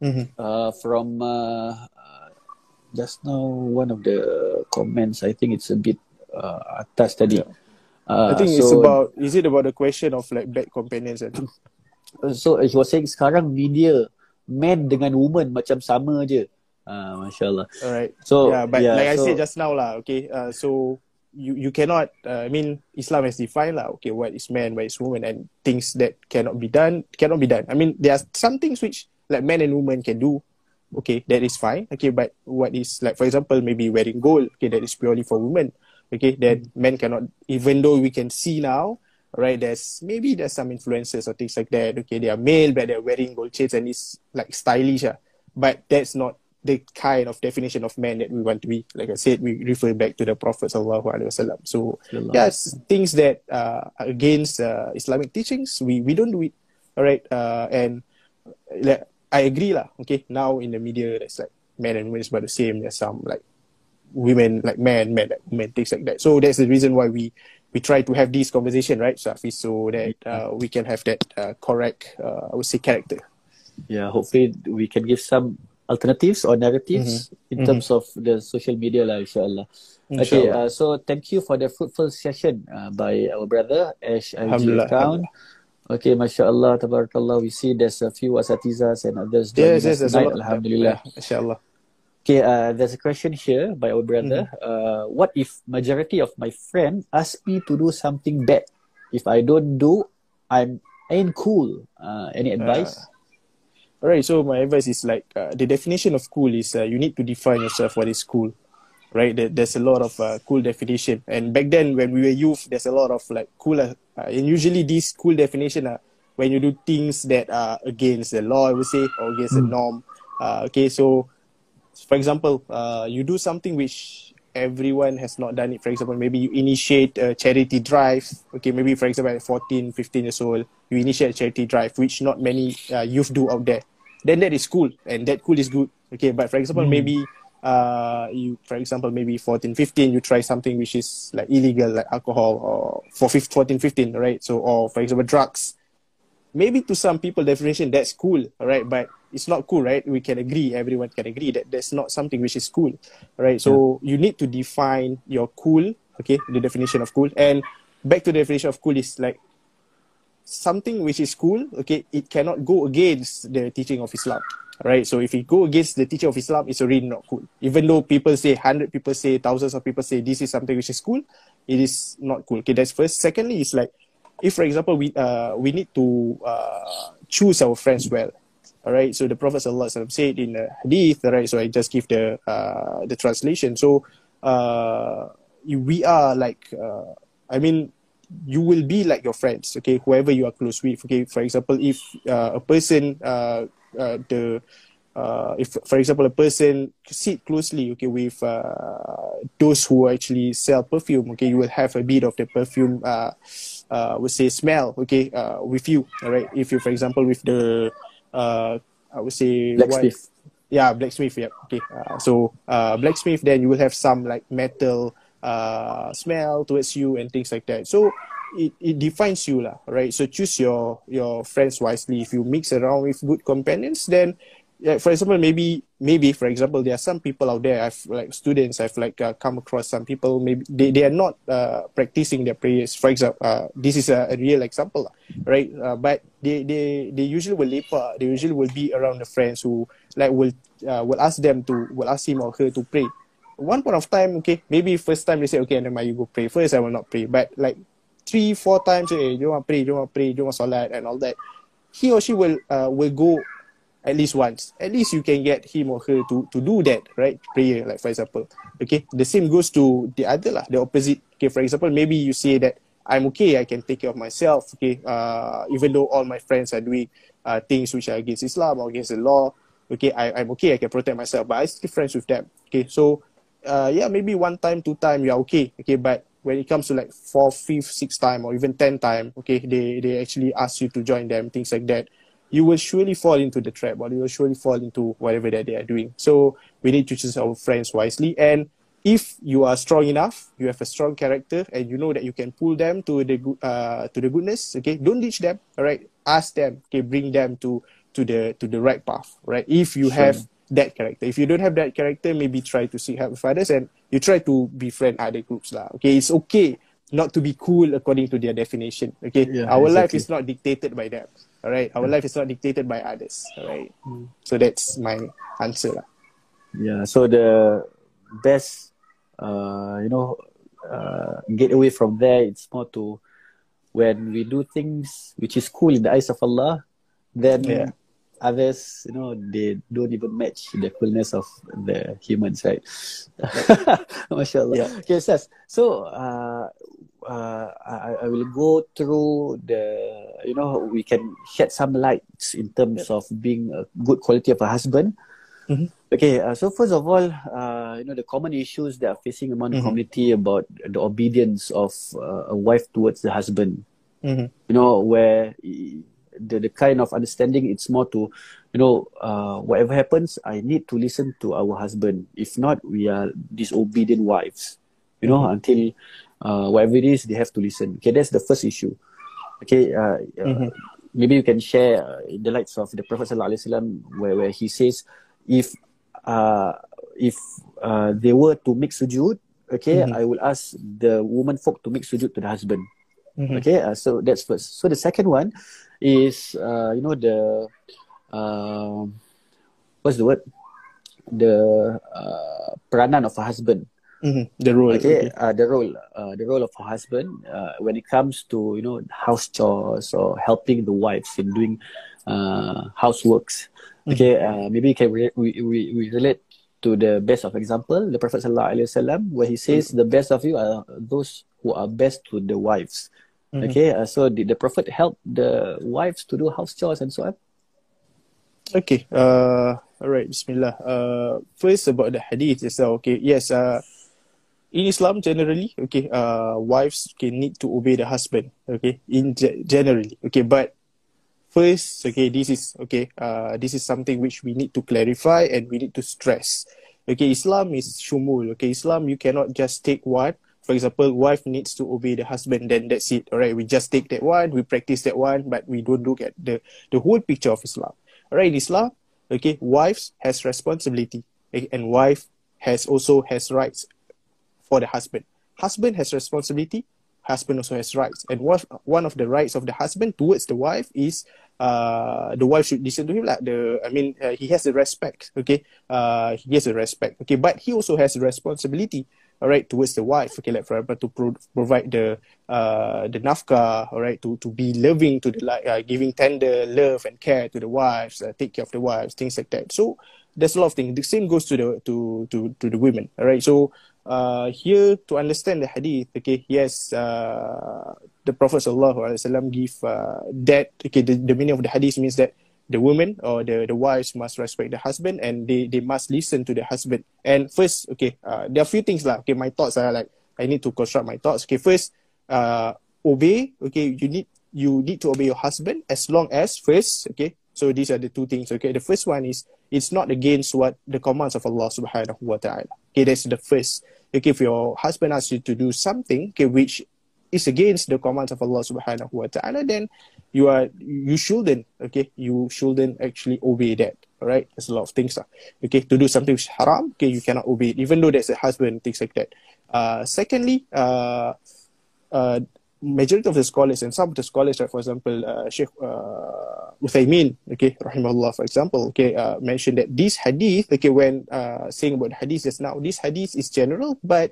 Mhm. uh, from uh, just now one of the comments I think it's a bit uh, atas tadi Yeah. uh, I think so, it's about. Is it about the question of like bad companions? And so he was saying sekarang media man dengan woman macam sama je uh, mashallah all right. so yeah, but like I said just now lah. Okay. Uh, so you you cannot. Uh, I mean, Islam has defined lah. Okay, what is man, what is woman, and things that cannot be done cannot be done. I mean, there are some things which like man and woman can do. Okay, that is fine. Okay, but what is like for example maybe wearing gold. Okay, that is purely for women. Okay, that men cannot. Even though we can see now, right? There's maybe there's some influences or things like that. Okay, they are male but they're wearing gold chains and it's like stylish. ah. But that's not the kind of definition of man that we want to be. Like I said, we refer back to the Prophet sallallahu alaihi wasallam. So yes, things that uh, are against uh, Islamic teachings, we we don't do it. All right, uh, and like, I agree lah. Okay, now in the media, there's like men and women is about the same. There's some like women like men, men like women, things like that. So that's the reason why we we try to have this conversation, right, Safi, so that uh, we can have that uh, correct, uh, I would say, character. yeah, hopefully we can give some alternatives or narratives Mm-hmm. in terms of the social media, lah, inshallah. Okay, uh, so thank you for the fruitful session uh, by our brother Ash Alhamdulillah, account. Okay, mashallah, tabarakallah. We see there's a few asatizas and others joining Yes, yes, a tonight. Alhamdulillah. Inshallah. Okay, uh, there's a question here by our brother. Mm-hmm. Uh, what if majority of my friend ask me to do something bad? If I don't do, I'm ain't cool. Uh, any advice? Alright, so my advice is like uh, the definition of cool is uh, you need to define yourself what is cool, right? There's a lot of uh, cool definition, and back then when we were youth, there's a lot of like cool, uh, and usually these cool definition are when you do things that are against the law, I would say, or against the norm. Uh, okay, so for example, uh, you do something which everyone has not done it. For example, maybe you initiate a charity drive. Okay, maybe for example, at 14, 15 years old, you initiate a charity drive, which not many uh, youth do out there. Then that is cool, and that cool is good. Okay, but for example, maybe uh, you, for example, maybe 14, 15, you try something which is like illegal, like alcohol, or for 15, 14, 15, right? So, or for example, drugs. Maybe to some people definition that's cool right? but it's not cool right? We can agree everyone can agree that that's not something which is cool right? so you need to define your cool okay? The definition of cool. And back to the definition of cool is like something which is cool okay? It cannot go against the teaching of islam right? So if it go against the teacher of islam it's already not cool. Even though people say 100 people say thousands of people say this is something which is cool it is not cool. Okay that's first. Secondly it's like if for example we uh we need to uh choose our friends well all right so the prophet alaihi said in the hadith all right so i just give the uh the translation. So uh we are like uh i mean you will be like your friends okay? Whoever you are close with okay? For example if uh, a person uh, uh the uh, if for example a person sit closely okay with uh, those who actually sell perfume okay you will have a bit of the perfume uh, uh, would say smell okay uh, with you all right if you for example with the uh, I would say Blacksmith. yeah blacksmith yeah okay uh, so uh, blacksmith then you will have some like metal uh, smell towards you and things like that so it, it defines you lah right so choose your your friends wisely if you mix around with good companions then for example, maybe maybe for example, there are some people out there. I've like students. I've like uh, come across some people. Maybe they, they are not uh, practicing their prayers. For example, uh, this is a, a real example, right? Uh, but they, they they usually will lepak. They usually will be around the friends who like will uh, will ask them to will ask him or her to pray. One point of time, okay, maybe first time they say, okay, never mind, you go pray. First, I will not pray. But like three, four times, hey, you want pray, you want pray, you want salat, and all that. He or she will uh, will go at least once. At least you can get him or her to to do that, right? Prayer, like for example. Okay. The same goes to the other lah, the opposite. Okay, for example, maybe you say that I'm okay, I can take care of myself. Okay. Uh, even though all my friends are doing uh, things which are against Islam or against the law. Okay, I, I'm okay, I can protect myself, but I still friends with them. Okay, so uh, yeah, maybe one time, two time, you're okay. Okay, but when it comes to like fourth, fifth, sixth time, or even ten time, okay, they they actually ask you to join them, things like that. You will surely fall into the trap, or you will surely fall into whatever that they are doing. So we need to choose our friends wisely. And if you are strong enough, you have a strong character, and you know that you can pull them to the uh, to the goodness. Okay, don't ditch them. All right, ask them. Okay, bring them to to the to the right path. Right, if you have that character. If you don't have that character, maybe try to seek help with others and you try to befriend other groups lah. Okay, it's okay not to be cool according to their definition. Okay, Yeah, our life is not dictated by them. All right, our life is not dictated by others. All right, so that's my answer lah. Yeah. So the best, uh, you know, uh, get away from there. It's more to when we do things which is cool in the eyes of Allah, then Yeah. Others, you know, they don't even match the coolness of the humans, right? MashaAllah. Yeah. Okay, Sas. So, uh, uh, I, I will go through the, you know, we can shed some lights in terms of being a good quality of a husband. Mhm. Okay, uh, so first of all, uh, you know, the common issues that are facing among the Mhm. community about the obedience of uh, a wife towards the husband Mm-hmm. you know, where the, the kind of understanding it's more to, you know, uh, whatever happens, I need to listen to our husband. If not, we are disobedient wives, you know, until uh, whatever it is, they have to listen. Okay, that's the first issue. Okay, uh, uh, Mhm. maybe you can share uh, the likes of the Prophet sallallahu alaihi wasallam where where he says if uh, if uh, they were to make sujud, okay, mm-hmm. I will ask the woman folk to make sujud to the husband. Mm-hmm. Okay, uh, so that's first. So the second one is uh, you know the uh, what's the word? The uh, peranan of a husband. Mm-hmm. The role. Okay, okay. Uh, the role. Uh, the role of a husband uh, when it comes to you know house chores or helping the wives in doing uh, houseworks. Mm-hmm. Okay, uh, maybe can re- we, we we relate to the best of example, the Prophet sallallahu alaihi wasallam, where he says mm-hmm. the best of you are those who are best to the wives. Mm-hmm. Okay, uh, so did the Prophet help the wives to do house chores and so on? Okay, uh, all Bismillah. Uh, first about the hadith itself. Okay, yes. Uh, in Islam generally, okay, uh, wives can need to obey the husband. Okay, in ge- generally, okay, but first, okay, this is okay. Uh, this is something which we need to clarify and we need to stress. Okay, Islam is shumul. Okay, Islam you cannot just take one for example, wife needs to obey the husband, then that's it. All right, we just take that one, we practice that one, but we don't look at the the whole picture of Islam. All right, Islam, okay, wives has responsibility, okay, and wife has also has rights for the husband. Husband has responsibility, husband also has rights, and one one of the rights of the husband towards the wife is uh, the wife should listen to him like the I mean uh, he has the respect okay uh, he has the respect okay but he also has responsibility all right, towards the wife, okay, like for example, to pro- provide the uh, the nafkah, all right, to, to be loving to the like, uh, giving tender love and care to the wives, uh, take care of the wives, things like that. So there's a lot of things. The same goes to the to to to the women, all right. So uh, here to understand the hadith, okay, yes, uh, the Prophet sallallahu alaihi wasallam give uh, that. Okay, the, the meaning of the hadith means that the women or the, the wives must respect the husband and they, they must listen to the husband. And first, okay, uh, there are a few things lah. Okay, my thoughts are like I need to construct my thoughts. Okay, first, uh, obey. Okay, you need you need to obey your husband as long as first. Okay, so these are the two things. Okay, the first one is it's not against what the commands of Allah Subhanahu wa Taala. Okay, that's the first. Okay, if your husband asks you to do something, okay, which is against the commands of Allah Subhanahu wa Taala, then you are you shouldn't okay? You shouldn't actually obey that all right there's a lot of things uh, okay? To do something which haram okay you cannot obey it even though there's a husband things like that. Uh secondly uh uh majority of the scholars and some of the scholars like for example uh, Sheikh uh, Uthaymin okay rahimahullah for example okay uh, mentioned that this hadith okay when uh, saying about hadith just now this hadith is general but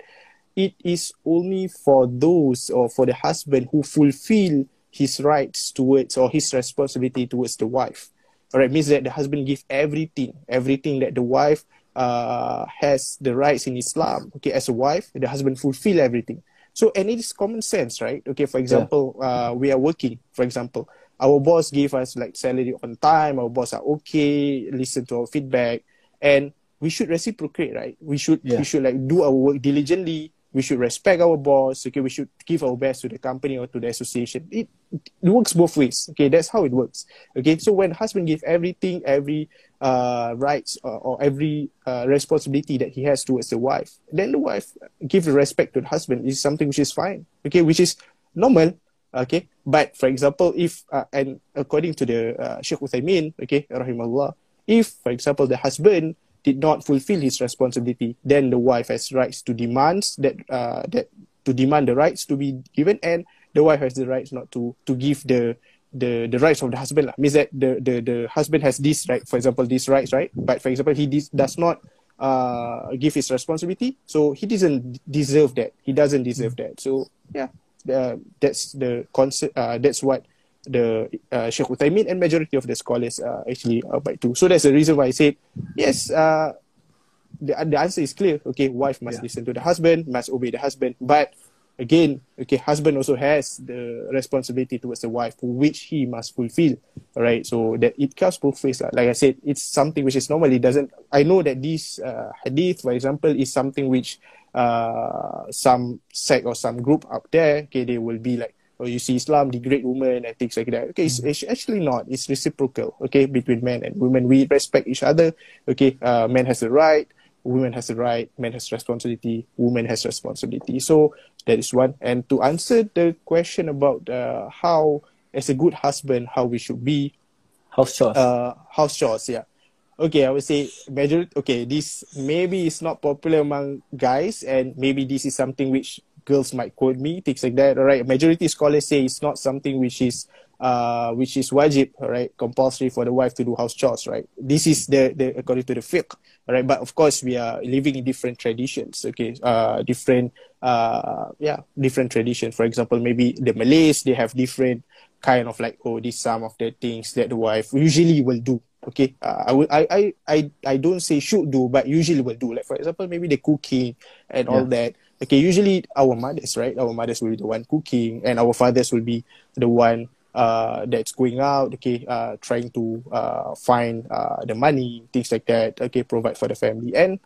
it is only for those or for the husband who fulfill his rights towards or his responsibility towards the wife. All right, It means that the husband give everything, everything that the wife uh, has the rights in Islam. Okay, as a wife, the husband fulfill everything. So, and it is common sense, right? Okay, for example, yeah. uh, we are working. For example, our boss give us like salary on time. Our boss are okay, listen to our feedback, and we should reciprocate, right? We should yeah. we should like do our work diligently we should respect our boss okay? We should give our best to the company or to the association. It, it works both ways okay? That's how it works okay? So when husband give everything every uh, rights or, or every uh, responsibility that he has towards the wife then the wife give the respect to the husband is something which is fine okay? Which is normal okay? But for example if uh, and according to the uh, Sheikh Uthaymin okay rahimahullah if for example the husband did not fulfill his responsibility, then the wife has rights to demand that uh, that to demand the rights to be given, and the wife has the rights not to to give the the the rights of the husband. Lah. Means that the, the the husband has this right, for example, these rights, right? But for example, he dis- does not uh, give his responsibility, so he doesn't deserve that. He doesn't deserve that. So yeah, uh, that's the concept. Uh, that's what the uh, Sheikh Uthaymin and majority of the scholars uh, actually abide to. So that's the reason why I said yes. Uh, the the answer is clear. Okay, wife must yeah. listen to the husband, must obey the husband. But again, okay, husband also has the responsibility towards the wife, which he must fulfill. All right, so that it comes both ways. Like I said, it's something which is normally doesn't. I know that this uh, hadith, for example, is something which uh, some sect or some group out there, okay, they will be like or you see Islam degrade women and things like that. Okay, it's, it's actually not. It's reciprocal. Okay, between men and women, we respect each other. Okay, uh, men has the right, women has the right, men has responsibility, woman has responsibility. So that is one. And to answer the question about uh, how as a good husband, how we should be, House chores. uh, house chores, yeah. Okay, I would say majority. Okay, this maybe is not popular among guys, and maybe this is something which girls might quote me, things like that. All right, majority scholars say it's not something which is uh which is wajib, right, compulsory for the wife to do house chores, right? This is the the according to the fiqh, right. But of course, we are living in different traditions. Okay, uh, different uh yeah, different traditions. For example, maybe the Malays they have different kind of like oh these some of the things that the wife usually will do okay uh, i would I, I i i don't say should do but usually will do like for example maybe the cooking and all that okay usually our mothers right our mothers will be the one cooking and our fathers will be the one uh that's going out okay uh trying to uh find uh the money things like that okay provide for the family and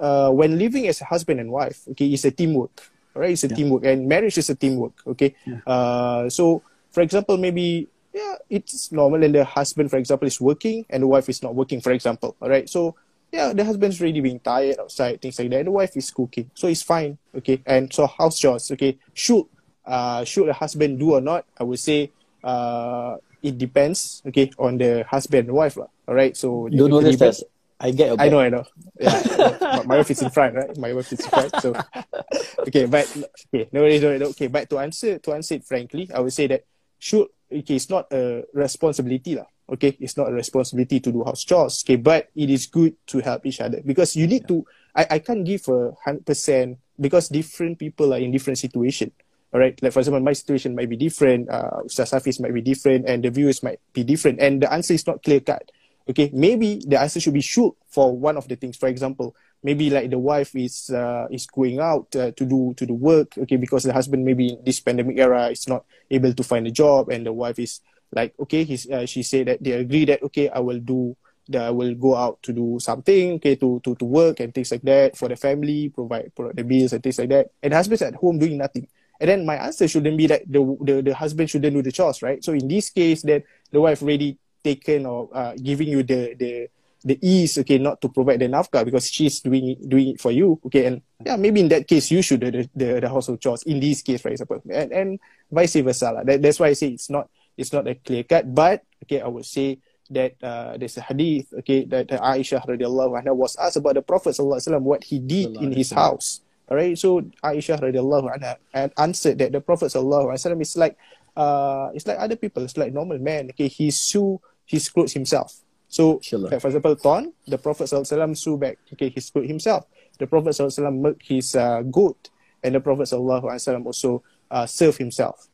uh when living as a husband and wife okay it's a teamwork right? it's a Yeah. teamwork and marriage is a teamwork okay Yeah. uh so for example maybe yeah it's normal and the husband for example is working and the wife is not working for example all right so yeah the husband's already being tired outside things like that and the wife is cooking so it's fine okay and so house chores okay should uh should the husband do or not i would say uh it depends okay on the husband and wife lah. all right so Don't know this, I get your I know, I know. Yeah, my, my wife is in front, right? My wife is in front. So, okay, but okay, no worries, no worries. Okay, but to answer to answer it frankly, I would say that should okay, it's not a responsibility lah. Okay, it's not a responsibility to do house chores. Okay, but it is good to help each other because you need to. I I can't give a hundred percent because different people are in different situation. All right, like for example, my situation might be different. Uh, Ustaz Hafiz might be different, and the viewers might be different, and the answer is not clear cut okay maybe the answer should be should for one of the things for example maybe like the wife is uh, is going out uh, to do to do work okay because the husband maybe in this pandemic era is not able to find a job and the wife is like okay he's uh, she said that they agree that okay i will do that I will go out to do something okay to to to work and things like that for the family provide the bills and things like that. And the husband's at home doing nothing. And then my answer shouldn't be that the the, the husband shouldn't do the chores right? So in this case then the wife already taken or uh, giving you the the the ease okay not to provide the nafkah because she's doing it, doing it for you okay? And yeah maybe in that case you should the, the, the household chores in this case for example. And, and vice versa. That, that's why I say it's not it's not a clear cut but okay I would say that uh, there's a hadith okay that uh, Aisha radiallahu anha was asked about the Prophet sallallahu alaihi wasallam what he did in his house. All right so Aisha radiallahu anha and answered that the Prophet sallallahu alaihi wasallam is like uh it's like other people it's like normal man okay he sew his clothes himself. So like for example Ton the Prophet sallallahu alaihi wasallam sew back okay his clothes himself. The Prophet sallallahu alaihi wasallam milk his uh, goat and the Prophet sallallahu alaihi wasallam also uh, serve himself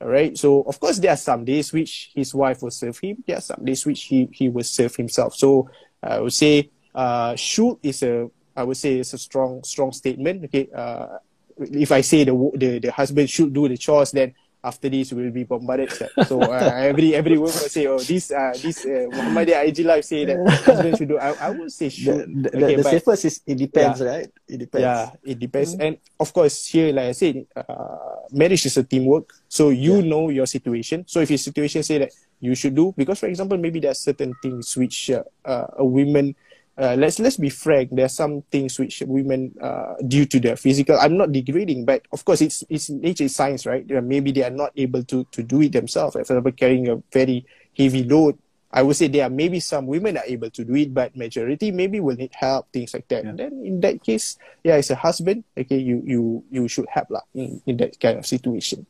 all right. So of course there are some days which his wife will serve him. There are some days which he he will serve himself. So I would say uh, should is a I would say it's a strong strong statement. Okay. Uh, if I say the the the husband should do the chores, then after this will be bombarded. So uh, every every woman will say, oh this uh, this uh, Muhammad IG live say that husband should do. I I would say The, should. the, Okay, the but- safest is it depends, right? It depends. yeah, it depends. And of course, here, like I said, uh, marriage is a teamwork. So you know your situation. So if your situation say that you should do, because for example, maybe there are certain things which uh, uh, a woman, uh, let's let's be frank, there are some things which women, uh, due to their physical, I'm not degrading, but of course, it's it's nature science, right? Maybe they are not able to to do it themselves. For example, carrying a very heavy load. I would say there are maybe some women are able to do it, but majority maybe will need help, things like that. Yeah. Then in that case, yeah, as a husband, okay, you you you should help lah in, in that kind of situation.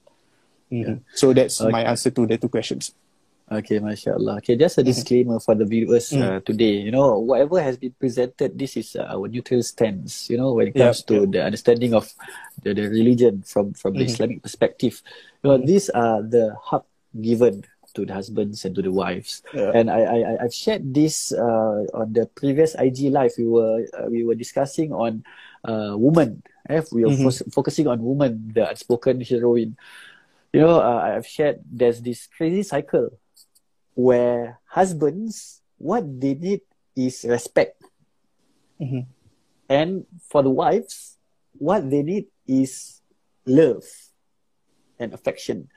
Mhm. So that's my answer to the two questions. Okay, mashallah. Okay, just a disclaimer for the viewers uh, today. You know, whatever has been presented, this is uh, our neutral stance. You know, when it comes to the understanding of the, the religion from from the Islamic perspective. You know, these are the haq given to the husbands and to the wives. Yeah. And I, I I've shared this uh, on the previous IG live. We were uh, we were discussing on uh, women. Eh? We were fos- focusing on women, the unspoken heroine. You know, uh, I've shared there's this crazy cycle where husbands, what they need is respect. Mhm. And for the wives, what they need is love and affection.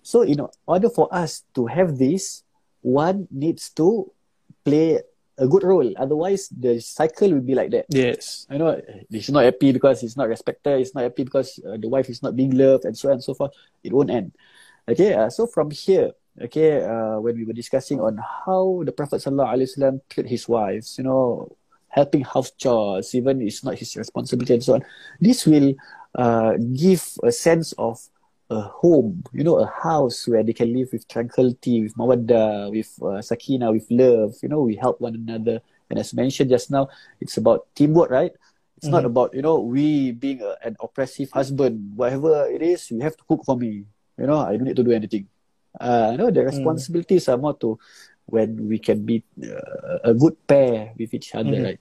So, in order for us to have this, one needs to play a good role. Otherwise, the cycle will be like that. Yes. I know he's not happy because he's not respected. He's not happy because uh, the wife is not being loved, and so on and so forth. It won't end. Okay, uh, so from here, okay, uh, when we were discussing on how the Prophet Sallallahu Alaihi Wasallam treat his wives, you know, helping house chores, even it's not his responsibility and so on. This will uh, give a sense of a home, you know, a house where they can live with tranquility, with mawadda, with uh, sakina, with love. You know, we help one another. And as mentioned just now, it's about teamwork, right? It's mm-hmm. not about, you know, we being a, an oppressive husband. Whatever it is, you have to cook for me. You know, I don't need to do anything. Uh, you know, the mm. responsibilities mm. are more to when we can be uh, a good pair with each other, mm-hmm. right?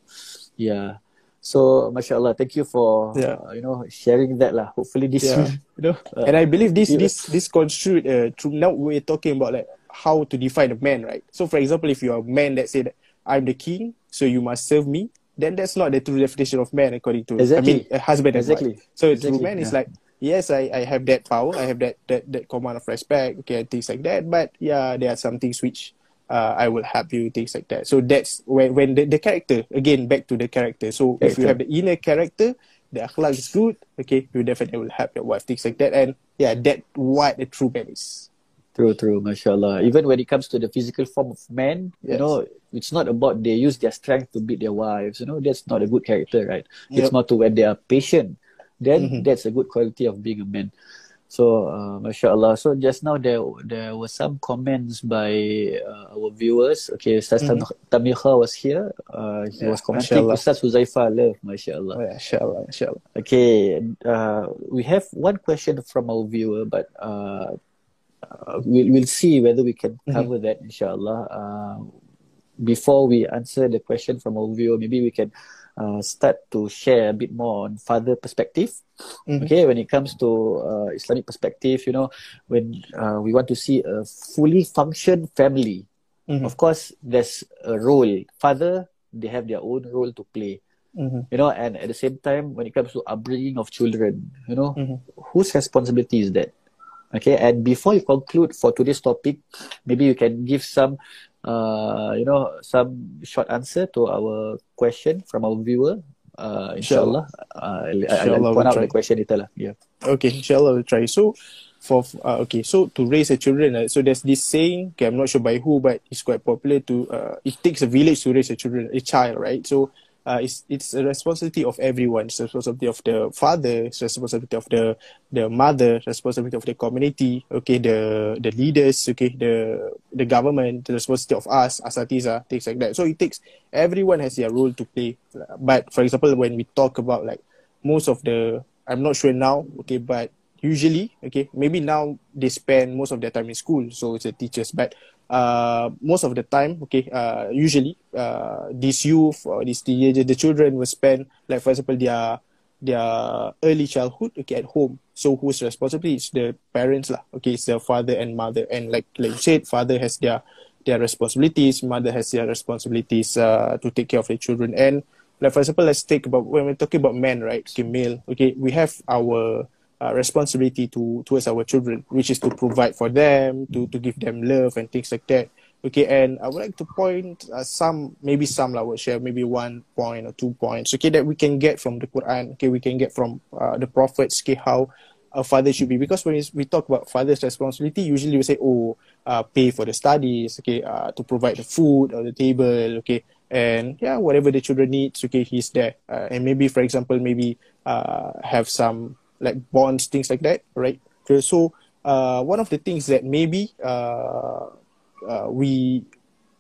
Yeah. So, mashallah, thank you for yeah. uh, you know sharing that lah. Hopefully, this yeah. you know. Uh, and I believe this this this construed uh, through now we're talking about like how to define a man, right? So, for example, if you're a man that say that I'm the king, so you must serve me, then that's not the true definition of man according to exactly. I mean a husband exactly. and wife. So, exactly. true man yeah. is like yes, I, I have that power, I have that, that that command of respect, okay, things like that. But yeah, there are some things which uh, I will help you, things like that. So that's when when the, the character again back to the character. So character. if you have the inner character, the akhlaq is good, okay, you definitely will help your wife, things like that. And yeah, that what a true man is. True, true, mashallah. Even when it comes to the physical form of man, yes. you know, it's not about they use their strength to beat their wives. You know, that's not a good character, right? Yep. It's more to when they are patient. Then mm-hmm. that's a good quality of being a man. So, uh, mashallah. So just now there there were some comments by uh, our viewers. Okay, Ustaz mm-hmm. Tamikha was here. Uh, he yeah, was commenting. Mashallah. Ustaz Huzaifah love, mashallah. Oh, mashallah, mashallah. Okay, uh, we have one question from our viewer, but uh, uh, we'll, we'll see whether we can mm-hmm. cover mm-hmm. that, inshallah. Uh, before we answer the question from our viewer, maybe we can uh, start to share a bit more on father perspective. Mm-hmm. Okay, when it comes to uh, Islamic perspective, you know, when uh, we want to see a fully function family, mm-hmm. of course, there's a role. Father, they have their own role to play. Mm-hmm. You know, and at the same time, when it comes to upbringing of children, you know, mm-hmm. whose responsibility is that? Okay, and before you conclude for today's topic, maybe you can give some uh, you know, some short answer to our question from our viewer. Uh, inshallah, uh, inshallah I'll point out the question later. Lah. Yeah. Okay, inshallah, we'll try. So, for uh, okay, so to raise a children, uh, so there's this saying. Okay, I'm not sure by who, but it's quite popular. To uh, it takes a village to raise a children, a child, right? So uh, it's it's a responsibility of everyone. It's responsibility of the father, it's responsibility of the the mother, responsibility of the community, okay, the the leaders, okay, the the government, the responsibility of us, asatiza, things like that. So it takes everyone has their role to play. But for example, when we talk about like most of the, I'm not sure now, okay, but usually, okay, maybe now they spend most of their time in school, so it's the teachers, but uh, most of the time, okay, uh, usually, uh, these youth or these the, the children will spend, like for example, their their early childhood, okay, at home. So whose responsibility is the parents lah, okay, it's the father and mother, and like like you said, father has their their responsibilities, mother has their responsibilities uh, to take care of the children, and like for example, let's take about when we're talking about men, right, okay, male, okay, we have our uh, responsibility to towards our children, which is to provide for them, to to give them love and things like that. Okay, and I would like to point uh, some, maybe some I would share, maybe one point or two points. Okay, that we can get from the Quran. Okay, we can get from uh, the prophets. Okay, how a father should be because when we talk about father's responsibility, usually we say, oh, uh, pay for the studies. Okay, uh, to provide the food or the table. Okay, and yeah, whatever the children needs. Okay, he's there. Uh, and maybe, for example, maybe uh, have some like bonds, things like that, right? So uh, one of the things that maybe uh, uh, we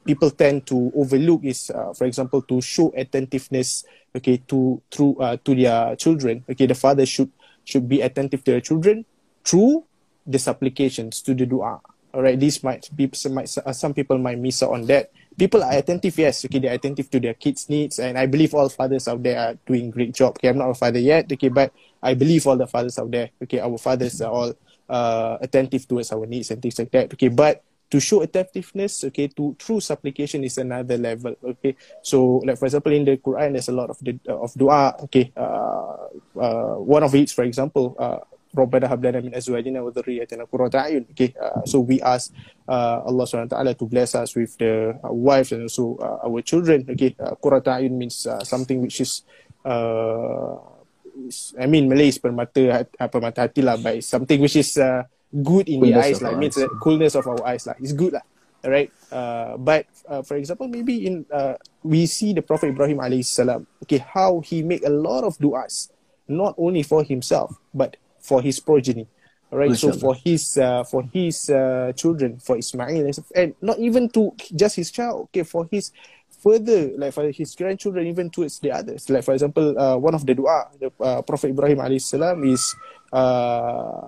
people tend to overlook is, uh, for example, to show attentiveness, okay, to through uh, to their children. Okay, the father should should be attentive to their children through the supplications to the du'a. All right, this might be some, might, some people might miss out on that. People are attentive, yes. Okay, they're attentive to their kids' needs, and I believe all fathers out there are doing great job. Okay, I'm not a father yet. Okay, but I believe all the fathers out there, okay, our fathers are all uh, attentive towards our needs and things like that. Okay, but to show attentiveness, okay, to through supplication is another level. Okay, so like for example in the Quran, there's a lot of the uh, of dua. Okay, uh, uh, one of it, for example, uh, ربنا هب لنا من ازواجنا وذريتنا قرة اعين okay uh, so we ask uh, Allah subhanahu wa ta'ala to bless us with the uh, wives and also uh, our children okay uh, قرة اعين means uh, something which is uh, I mean Malay is permata uh, permata hati lah by something which is uh, good in the eyes, like means the coolness of our eyes, like it's good, lah. Right? Uh, but uh, for example, maybe in uh, we see the Prophet Ibrahim alayhi salam, okay, how he make a lot of du'as, not only for himself but for his progeny. Right, so for his uh, for his uh, children, for Ismail, and and not even to just his child, okay, for his further, like for his grandchildren, even towards the others. Like for example, uh, one of the dua, the uh, Prophet Ibrahim alayhi salam is uh,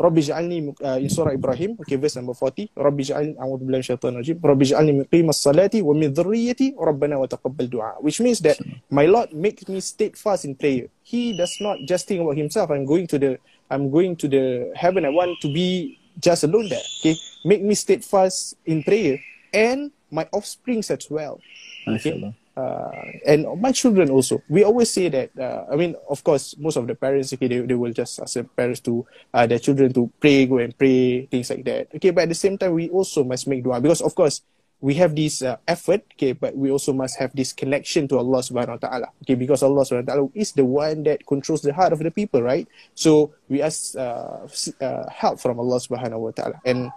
Rabbi ja'alni uh, in surah Ibrahim, okay, verse number 40. Rabbi ja'alni, a'udhu billahi syaitan rajim. Rabbi ja'alni muqimas salati wa min dhurriyyati Rabbana wa taqabbal du'a. Which means that my Lord makes me steadfast in prayer. He does not just think about himself. I'm going to the, I'm going to the heaven. I want to be just alone there. Okay, make me steadfast in prayer and my offsprings as well. Mashallah. Uh, and my children also. We always say that. Uh, I mean, of course, most of the parents, okay, they, they will just ask their parents to uh, their children to pray, go and pray, things like that. Okay, but at the same time, we also must make dua because, of course, we have this uh, effort. Okay, but we also must have this connection to Allah Subhanahu Wa Taala. Okay, because Allah Subhanahu Wa Taala is the one that controls the heart of the people, right? So we ask uh, uh, help from Allah Subhanahu Wa Taala and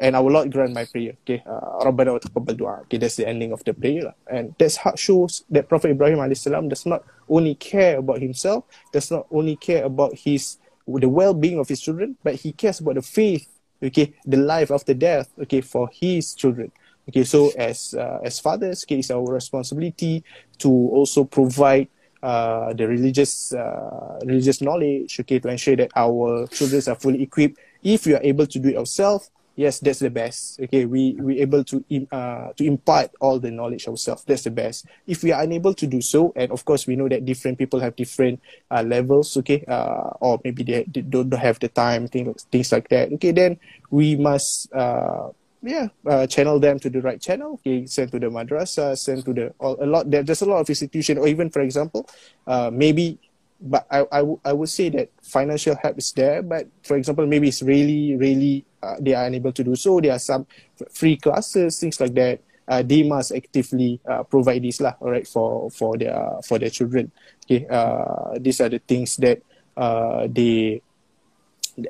and our Lord grant my prayer. Okay, uh, Rabbana wa taqabbal du'a. Okay, that's the ending of the prayer, and that's how shows that Prophet Ibrahim salam does not only care about himself, does not only care about his the well-being of his children, but he cares about the faith. Okay, the life after death. Okay, for his children. Okay, so as uh, as fathers, okay, it's our responsibility to also provide uh, the religious uh, religious knowledge. Okay, to ensure that our children are fully equipped. If we are able to do it ourselves, yes, that's the best. Okay, we we able to im- uh, to impart all the knowledge ourselves. That's the best. If we are unable to do so, and of course we know that different people have different uh, levels. Okay, uh, or maybe they, they don't have the time, things things like that. Okay, then we must. Uh, yeah, uh, channel them to the right channel. Okay, send to the madrasa, send to the all, a lot. There, there's a lot of institution, or even for example, uh, maybe. But I, I, w- I would say that financial help is there. But for example, maybe it's really, really uh, they are unable to do so. There are some free classes, things like that. Uh, they must actively uh, provide this lah, all right, for for their for their children. Okay, uh, these are the things that uh, they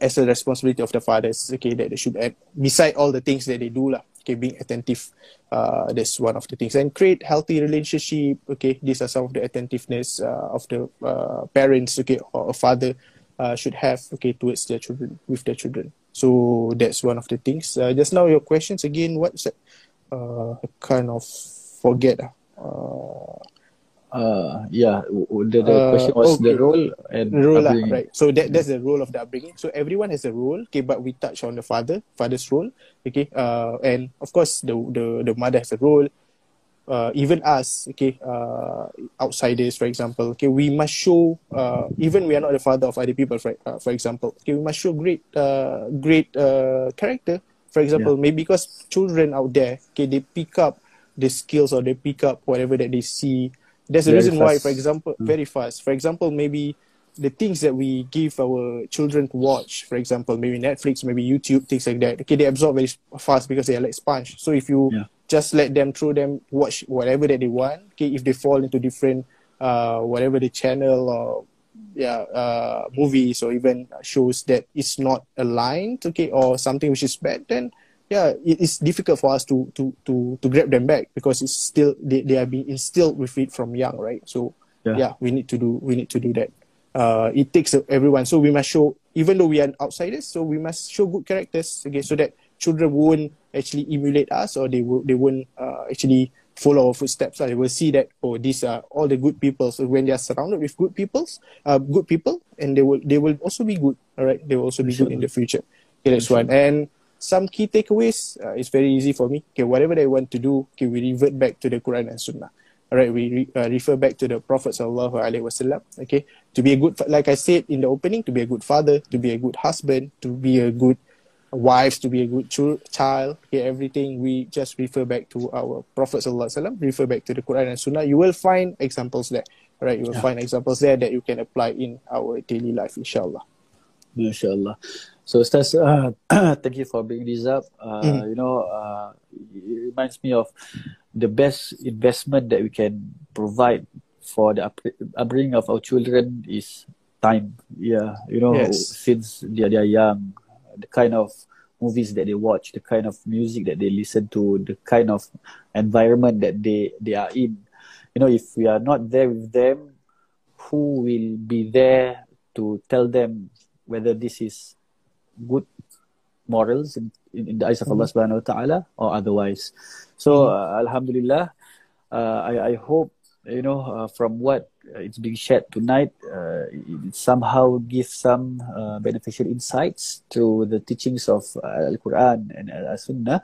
as a responsibility of the fathers, okay, that they should add beside all the things that they do lah. Okay, being attentive, uh, that's one of the things, and create healthy relationship. Okay, these are some of the attentiveness uh, of the uh, parents. Okay, or a father uh, should have. Okay, towards their children, with their children. So that's one of the things. Uh, just now, your questions again. What's that? Uh, kind of forget. ah. Uh, Uh, yeah, the, the Uh, question was the okay. role and role lah, upbringing. right so that that's the role of the upbringing so everyone has a role okay but we touch on the father father's role okay uh and of course the the the mother has a role uh, even us okay uh outsiders for example okay we must show uh even we are not the father of other people for, uh, for example okay we must show great uh great uh character. For example maybe because children out there okay they pick up the skills or they pick up whatever that they see. There's a Very reason why for example very fast. For example maybe the things that we give our children to watch for example maybe netflix maybe youtube things like that okay they absorb very fast because they are like sponge. So if you Yeah. Just let them through them watch whatever that they want. Okay if they fall into different uh whatever the channel or yeah uh movies or even shows that is not aligned okay or something which is bad then yeah it is difficult for us to to to to grab them back because it's still they, they are being instilled with it from young right? So Yeah. yeah we need to do we need to do that. Uh it takes everyone. So we must show even though we are outsiders so we must show good characters okay so that children won't actually emulate us or they will they won't uh, actually follow our footsteps. Uh, they will see that oh these are all the good people. So when they are surrounded with good peoples uh, good people and they will they will also be good all right they will also be good in the future. Okay that's one. And some key takeaways uh, it's very easy for me. Okay whatever they want to do okay we revert back to the quran and sunnah. All right we re- uh, refer back to the prophet sallallahu alaihi wasallam okay? To be a good like i said in the opening to be a good father to be a good husband to be a good wife to be a good chil- child okay everything we just refer back to our prophet sallallahu alaihi wasallam refer back to the quran and sunnah you will find examples there right? you will Yeah. find examples there that you can apply in our daily life inshallah MashaAllah. So, Ustaz, uh, thank you for bringing this up. Uh, Mhm. You know, uh, it reminds me of the best investment that we can provide for the up- upbringing of our children is time. Yeah, you know, Yes. since they they are young, the kind of movies that they watch, the kind of music that they listen to, the kind of environment that they they are in. You know, if we are not there with them, who will be there to tell them whether this is good morals in, in, in the eyes of Allah Mm-hmm. subhanahu wa ta'ala or otherwise. So uh, Alhamdulillah, uh, I, I hope you know uh, from what it's being shared tonight, uh, it somehow gives some uh, beneficial insights to the teachings of uh, Al Quran and Al Sunnah.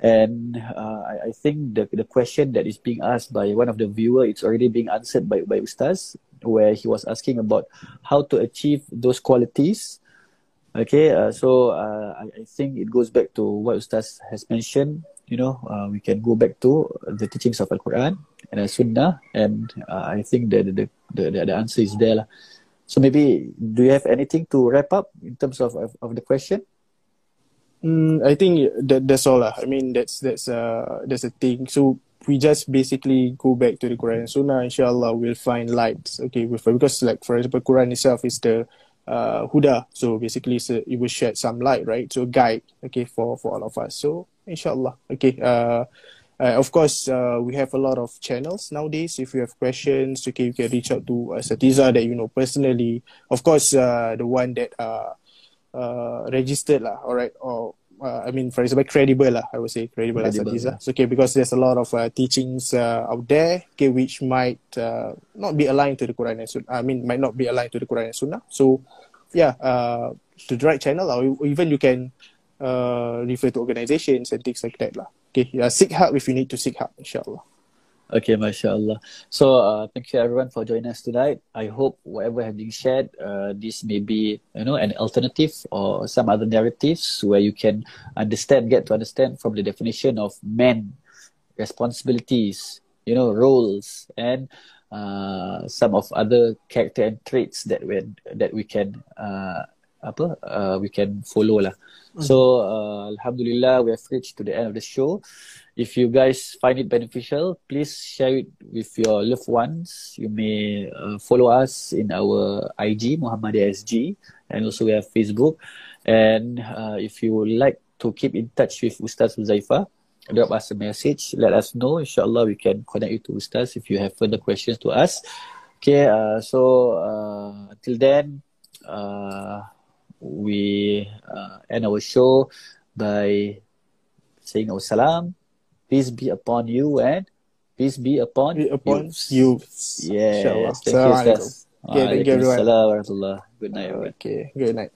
And uh, I, I think the the question that is being asked by one of the viewer, it's already being answered by by Ustaz, where he was asking about how to achieve those qualities. Okay, uh, so uh, I, I think it goes back to what Ustaz has mentioned. You know, uh, we can go back to the teachings of Al Quran and Al Sunnah, and uh, I think that the, the the the answer is there. lah. So maybe do you have anything to wrap up in terms of of, of the question? Mm, I think that that's all lah. I mean that's that's uh that's a thing. So we just basically go back to the Quran and Sunnah. Inshallah, we'll find lights. Okay, with because like for example, Quran itself is the uh huda. So basically, a, it will shed some light, right? So guide. Okay, for for all of us. So inshallah. Okay. Uh. Uh, of course, uh, we have a lot of channels nowadays. If you have questions, okay, you can reach out to uh, Satiza that you know personally. Of course, uh, the one that uh, uh, registered lah, all right, or uh, I mean, for example, credible lah, I would say credible, Credible, credible Satiza. Okay, because there's a lot of uh, teachings uh, out there, okay, which might uh, not be aligned to the Quran and Sunnah. I mean, might not be aligned to the Quran and Sunnah. So, yeah, uh, to the right channel, or even you can uh, refer to organizations and things like that lah. Okay, yeah, seek help if you need to seek help, inshallah. Okay, mashallah. So, uh, thank you everyone for joining us tonight. I hope whatever has been shared, uh, this may be, you know, an alternative or some other narratives where you can understand, get to understand from the definition of men, responsibilities, you know, roles, and uh, some of other character and traits that we that we can uh, apa uh, we can follow lah. So uh, alhamdulillah we have reached to the end of the show. If you guys find it beneficial, please share it with your loved ones. You may uh, follow us in our IG Muhammadiyah SG and also we have Facebook. And uh, if you would like to keep in touch with Ustaz Huzaifah, drop us a message. Let us know. Inshallah, we can connect you to Ustaz if you have further questions to us. Okay, uh, so uh, till then, uh, we uh, end our show by saying our salam. Peace be upon you and peace be upon, Be upon you. you. Yes. Inshallah. Thank you. Ustaz. Okay, thank you, everyone. Good night, everyone. Okay, good night.